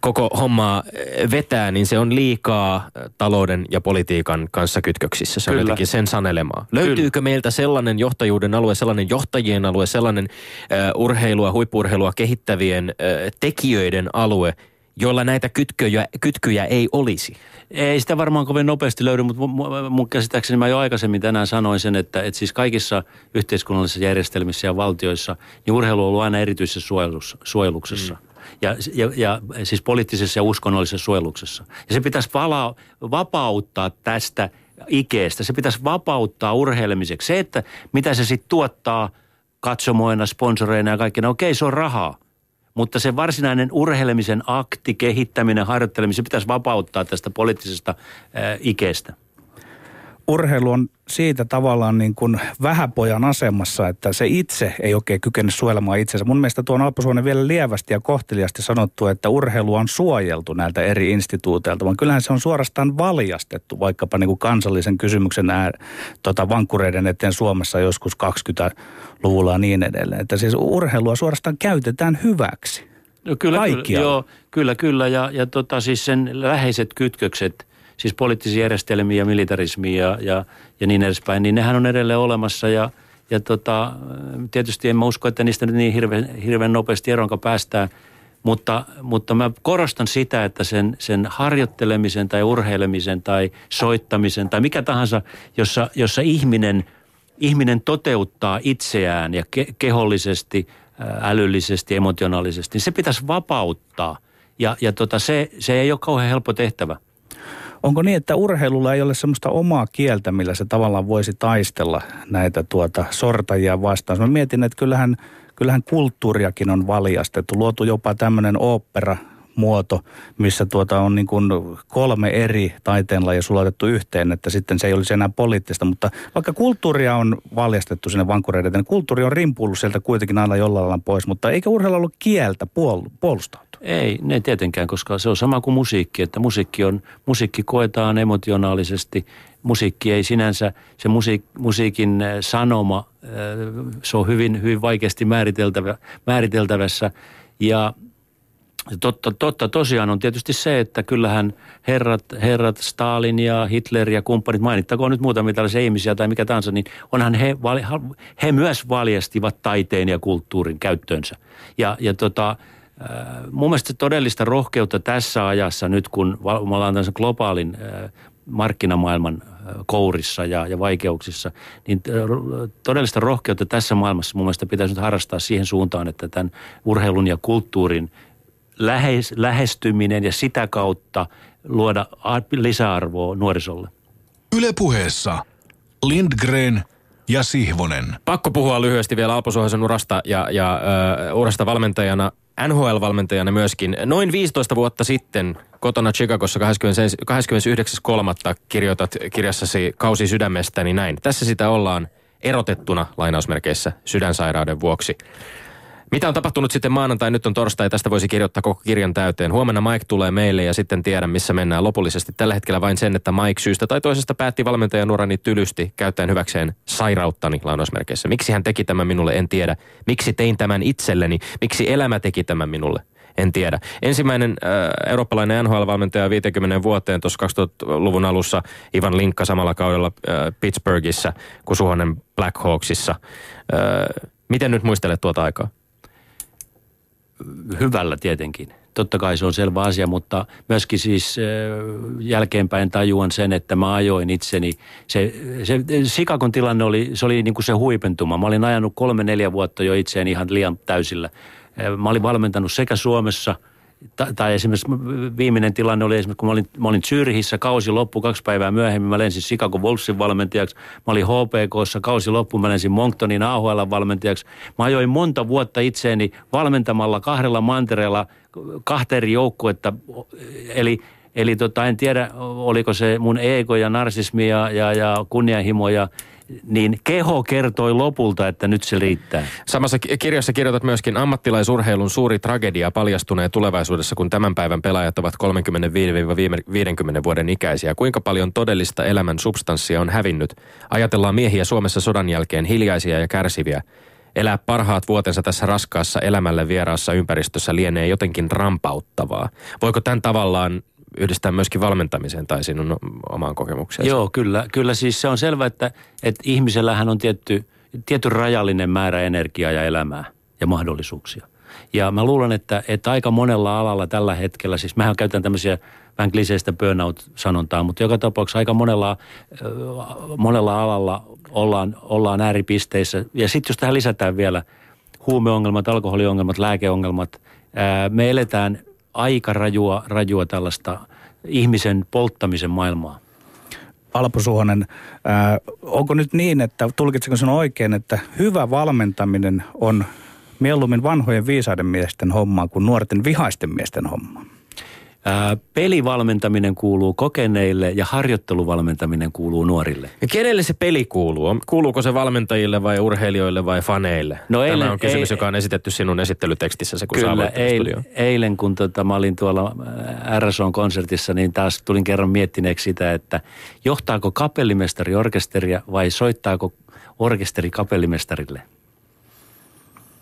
koko hommaa vetää, niin se on liikaa talouden ja politiikan kanssa kytköksissä. Se on Kyllä. jotenkin sen sanelemaa. Löytyykö Kyllä. meiltä sellainen johtajuuden alue, sellainen johtajien alue, sellainen uh, urheilua, huippurheilua kehittävien uh, tekijöiden alue, joilla näitä kytköjä, kytkyjä ei olisi? Ei sitä varmaan kovin nopeasti löydy, mutta mun käsittääkseni mä jo aikaisemmin tänään sanoin sen, että, että siis kaikissa yhteiskunnallisissa järjestelmissä ja valtioissa niin urheilu on ollut aina erityisessä suojelussa, suojeluksessa. Mm. Ja, ja, ja siis poliittisessa ja uskonnollisessa suojeluksessa. Ja se pitäisi vala, vapauttaa tästä ikeestä. Se pitäisi vapauttaa urheilemiseksi. Se, että mitä se sitten tuottaa katsomoina, sponsoreina ja kaikkena, okei se on rahaa mutta se varsinainen urheilemisen akti, kehittäminen, harjoitteleminen, se pitäisi vapauttaa tästä poliittisesta ää. Urheilu on siitä tavallaan niin kuin vähäpojan asemassa, että se itse ei oikein kykene suojelemaan itsensä. Mun mielestä tuo on vielä lievästi ja kohteliasti sanottu, että urheilu on suojeltu näiltä eri instituuteilta, vaan kyllähän se on suorastaan valjastettu vaikkapa niin kuin kansallisen kysymyksen ää, tota, vankkureiden eteen Suomessa joskus 20-luvulla ja niin edelleen. Että siis urheilua suorastaan käytetään hyväksi. No kyllä, kyllä, joo, kyllä, kyllä. Ja, ja tota, siis sen läheiset kytkökset – siis poliittisia järjestelmiä, militarismia ja, ja, ja niin edespäin, niin nehän on edelleen olemassa ja, ja tota, tietysti en mä usko, että niistä nyt niin hirveän, hirveän nopeasti eronka päästään, mutta, mutta mä korostan sitä, että sen, sen harjoittelemisen tai urheilemisen tai soittamisen tai mikä tahansa, jossa, jossa ihminen, ihminen toteuttaa itseään ja ke, kehollisesti, älyllisesti, emotionaalisesti, niin se pitäisi vapauttaa. Ja, ja tota, se, se ei ole kauhean helppo tehtävä. Onko niin, että urheilulla ei ole semmoista omaa kieltä, millä se tavallaan voisi taistella näitä tuota sortajia vastaan? Mä mietin, että kyllähän, kyllähän kulttuuriakin on valjastettu, luotu jopa tämmöinen opera, muoto, missä tuota on niin kuin kolme eri taiteenlajia sulatettu yhteen, että sitten se ei olisi enää poliittista. Mutta vaikka kulttuuria on valjastettu sinne vankureiden, niin kulttuuri on rimpullut sieltä kuitenkin aina jollain lailla pois, mutta eikä urheilu ollut kieltä puol- puolustaa? Ei, ne tietenkään, koska se on sama kuin musiikki, että musiikki, on, musiikki koetaan emotionaalisesti. Musiikki ei sinänsä, se musiik, musiikin äh, sanoma, äh, se on hyvin, hyvin vaikeasti määriteltävä, määriteltävässä. Ja totta, totta tosiaan on tietysti se, että kyllähän herrat, herrat Stalin ja Hitler ja kumppanit, mainittakoon nyt muutamia tällaisia ihmisiä tai mikä tahansa, niin onhan he, he myös valjastivat taiteen ja kulttuurin käyttöönsä. Ja, ja tota, Äh, mun mielestä todellista rohkeutta tässä ajassa nyt, kun me ollaan tässä globaalin äh, markkinamaailman äh, kourissa ja, ja vaikeuksissa, niin todellista rohkeutta tässä maailmassa mun mielestä pitäisi nyt harrastaa siihen suuntaan, että tämän urheilun ja kulttuurin lähes, lähestyminen ja sitä kautta luoda lisäarvoa nuorisolle. Ylepuheessa Lindgren ja Sihvonen. Pakko puhua lyhyesti vielä Alpo urasta ja, ja uh, urasta valmentajana. NHL-valmentajana myöskin. Noin 15 vuotta sitten kotona Chicagossa 29.3. kirjoitat kirjassasi Kausi sydämestäni näin. Tässä sitä ollaan erotettuna lainausmerkeissä sydänsairauden vuoksi. Mitä on tapahtunut sitten maanantai, nyt on torstai, tästä voisi kirjoittaa koko kirjan täyteen. Huomenna Mike tulee meille ja sitten tiedän, missä mennään lopullisesti. Tällä hetkellä vain sen, että Mike syystä tai toisesta päätti valmentajan urani tylysti käyttäen hyväkseen sairauttani lainausmerkeissä. Miksi hän teki tämän minulle, en tiedä. Miksi tein tämän itselleni? Miksi elämä teki tämän minulle? En tiedä. Ensimmäinen äh, eurooppalainen NHL-valmentaja 50 vuoteen tuossa 2000-luvun alussa Ivan Linkka samalla kaudella äh, Pittsburghissa, kuin Suhonen Blackhawksissa. Äh, miten nyt muistelet tuota aikaa? Hyvällä tietenkin. Totta kai se on selvä asia, mutta myöskin siis jälkeenpäin tajuan sen, että mä ajoin itseni. Se, se Sikakon tilanne oli, se oli niin kuin se huipentuma. Mä olin ajanut kolme-neljä vuotta jo itseäni ihan liian täysillä. Mä olin valmentanut sekä Suomessa – tai esimerkiksi viimeinen tilanne oli esimerkiksi, kun mä olin, mä olin Zyrhissä, kausi loppu kaksi päivää myöhemmin, mä lensin Chicago Wolvesin valmentajaksi, mä olin HPKssa, kausi loppu, mä lensin Monctonin AHL valmentajaksi. Mä ajoin monta vuotta itseeni valmentamalla kahdella mantereella kahta eri joukkuetta, eli Eli tota, en tiedä, oliko se mun ego ja narsismi ja, ja, ja kunnianhimo ja niin keho kertoi lopulta, että nyt se riittää. Samassa ki- kirjassa kirjoitat myöskin ammattilaisurheilun suuri tragedia paljastuneen tulevaisuudessa, kun tämän päivän pelaajat ovat 35-50 vuoden ikäisiä. Kuinka paljon todellista elämän substanssia on hävinnyt? Ajatellaan miehiä Suomessa sodan jälkeen hiljaisia ja kärsiviä. Elää parhaat vuotensa tässä raskaassa elämälle vieraassa ympäristössä lienee jotenkin rampauttavaa. Voiko tämän tavallaan yhdistää myöskin valmentamiseen tai sinun omaan kokemukseen? Joo, kyllä, kyllä siis se on selvä, että, että ihmisellähän on tietty, tietty rajallinen määrä energiaa ja elämää ja mahdollisuuksia. Ja mä luulen, että, että aika monella alalla tällä hetkellä, siis mähän käytän tämmöisiä vähän kliseistä burnout-sanontaa, mutta joka tapauksessa aika monella, monella alalla ollaan, ollaan ääripisteissä. Ja sitten jos tähän lisätään vielä huumeongelmat, alkoholiongelmat, lääkeongelmat, me eletään aika rajua, rajua tällaista ihmisen polttamisen maailmaa. Alpo Suhonen, ää, onko nyt niin, että tulkitsenko sen oikein, että hyvä valmentaminen on mieluummin vanhojen viisaiden miesten hommaa kuin nuorten vihaisten miesten hommaa? Pelivalmentaminen kuuluu kokeneille ja harjoitteluvalmentaminen kuuluu nuorille. Ja kenelle se peli kuuluu? Kuuluuko se valmentajille vai urheilijoille vai faneille? No eilen, Tämä on kysymys, ei, joka on esitetty sinun esittelytekstissä, kun kyllä, eil, eilen kun tota, mä olin tuolla RSO-konsertissa, niin taas tulin kerran miettineeksi sitä, että johtaako kapellimestari orkesteria vai soittaako orkesteri kapellimestarille –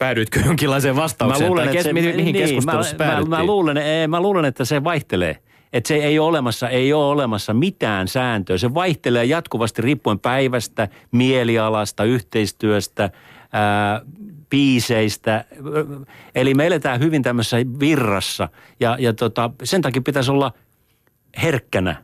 Päädyitkö jonkinlaiseen vastaukseen? Mä luulen, että se, mihin niin, keskustelussa mä, mä, mä, luulen, ei, mä luulen, että se vaihtelee. Että se ei ole olemassa, ei ole olemassa mitään sääntöä. Se vaihtelee jatkuvasti riippuen päivästä, mielialasta, yhteistyöstä, ää, biiseistä. Eli me eletään hyvin tämmöisessä virrassa ja, ja tota, sen takia pitäisi olla herkkänä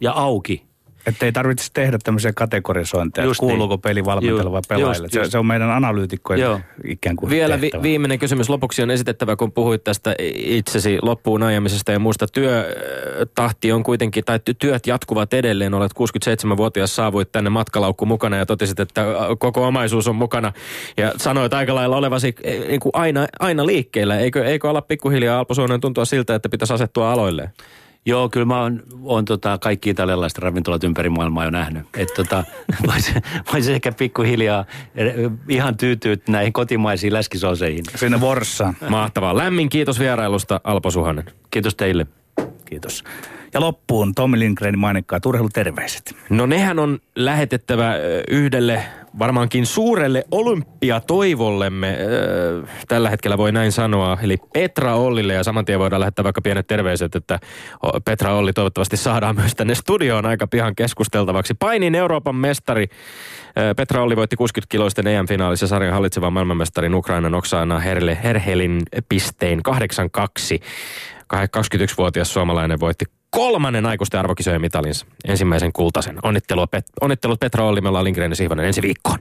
ja auki että ei tarvitse tehdä tämmöisiä kategorisointeja, just kuuluuko niin. peli valmentajille vai pelaajille. Just, just. Se, on meidän analyytikkojen Joo. ikään kuin Vielä vi- viimeinen kysymys lopuksi on esitettävä, kun puhuit tästä itsesi loppuun ajamisesta ja muusta. Työtahti on kuitenkin, tai työt jatkuvat edelleen. Olet 67-vuotias, saavuit tänne matkalaukku mukana ja totesit, että koko omaisuus on mukana. Ja sanoit aika lailla olevasi e, niin kuin aina, aina liikkeellä. Eikö, eikö olla pikkuhiljaa Alpo tuntua siltä, että pitäisi asettua aloille? Joo, kyllä mä oon, oon tota, kaikki italialaiset ravintolat ympäri maailmaa jo nähnyt. Että tota, voisi vois ehkä pikkuhiljaa eh, ihan tyytyä näihin kotimaisiin läskisooseihin. Sinne Vorssaan. Mahtavaa. Lämmin kiitos vierailusta Alpo Suhanen. Kiitos teille. Kiitos. Ja loppuun Tommi Lindgrenin mainikkaa turheiluterveiset. No nehän on lähetettävä yhdelle varmaankin suurelle olympiatoivollemme, tällä hetkellä voi näin sanoa, eli Petra Ollille ja saman tien voidaan lähettää vaikka pienet terveiset, että Petra Olli toivottavasti saadaan myös tänne studioon aika pihan keskusteltavaksi. Painin Euroopan mestari Petra Olli voitti 60-kiloisten EM-finaalissa sarjan hallitsevan maailmanmestarin Ukrainan Oksana Herle, Herhelin pistein 8-2. 21-vuotias suomalainen voitti kolmannen aikuisten arvokisojen mitalinsa, ensimmäisen kultaisen. Onnittelut, Pet- onnittelut Petra ollaan Lindgren ja Sihvonen ensi viikkoon.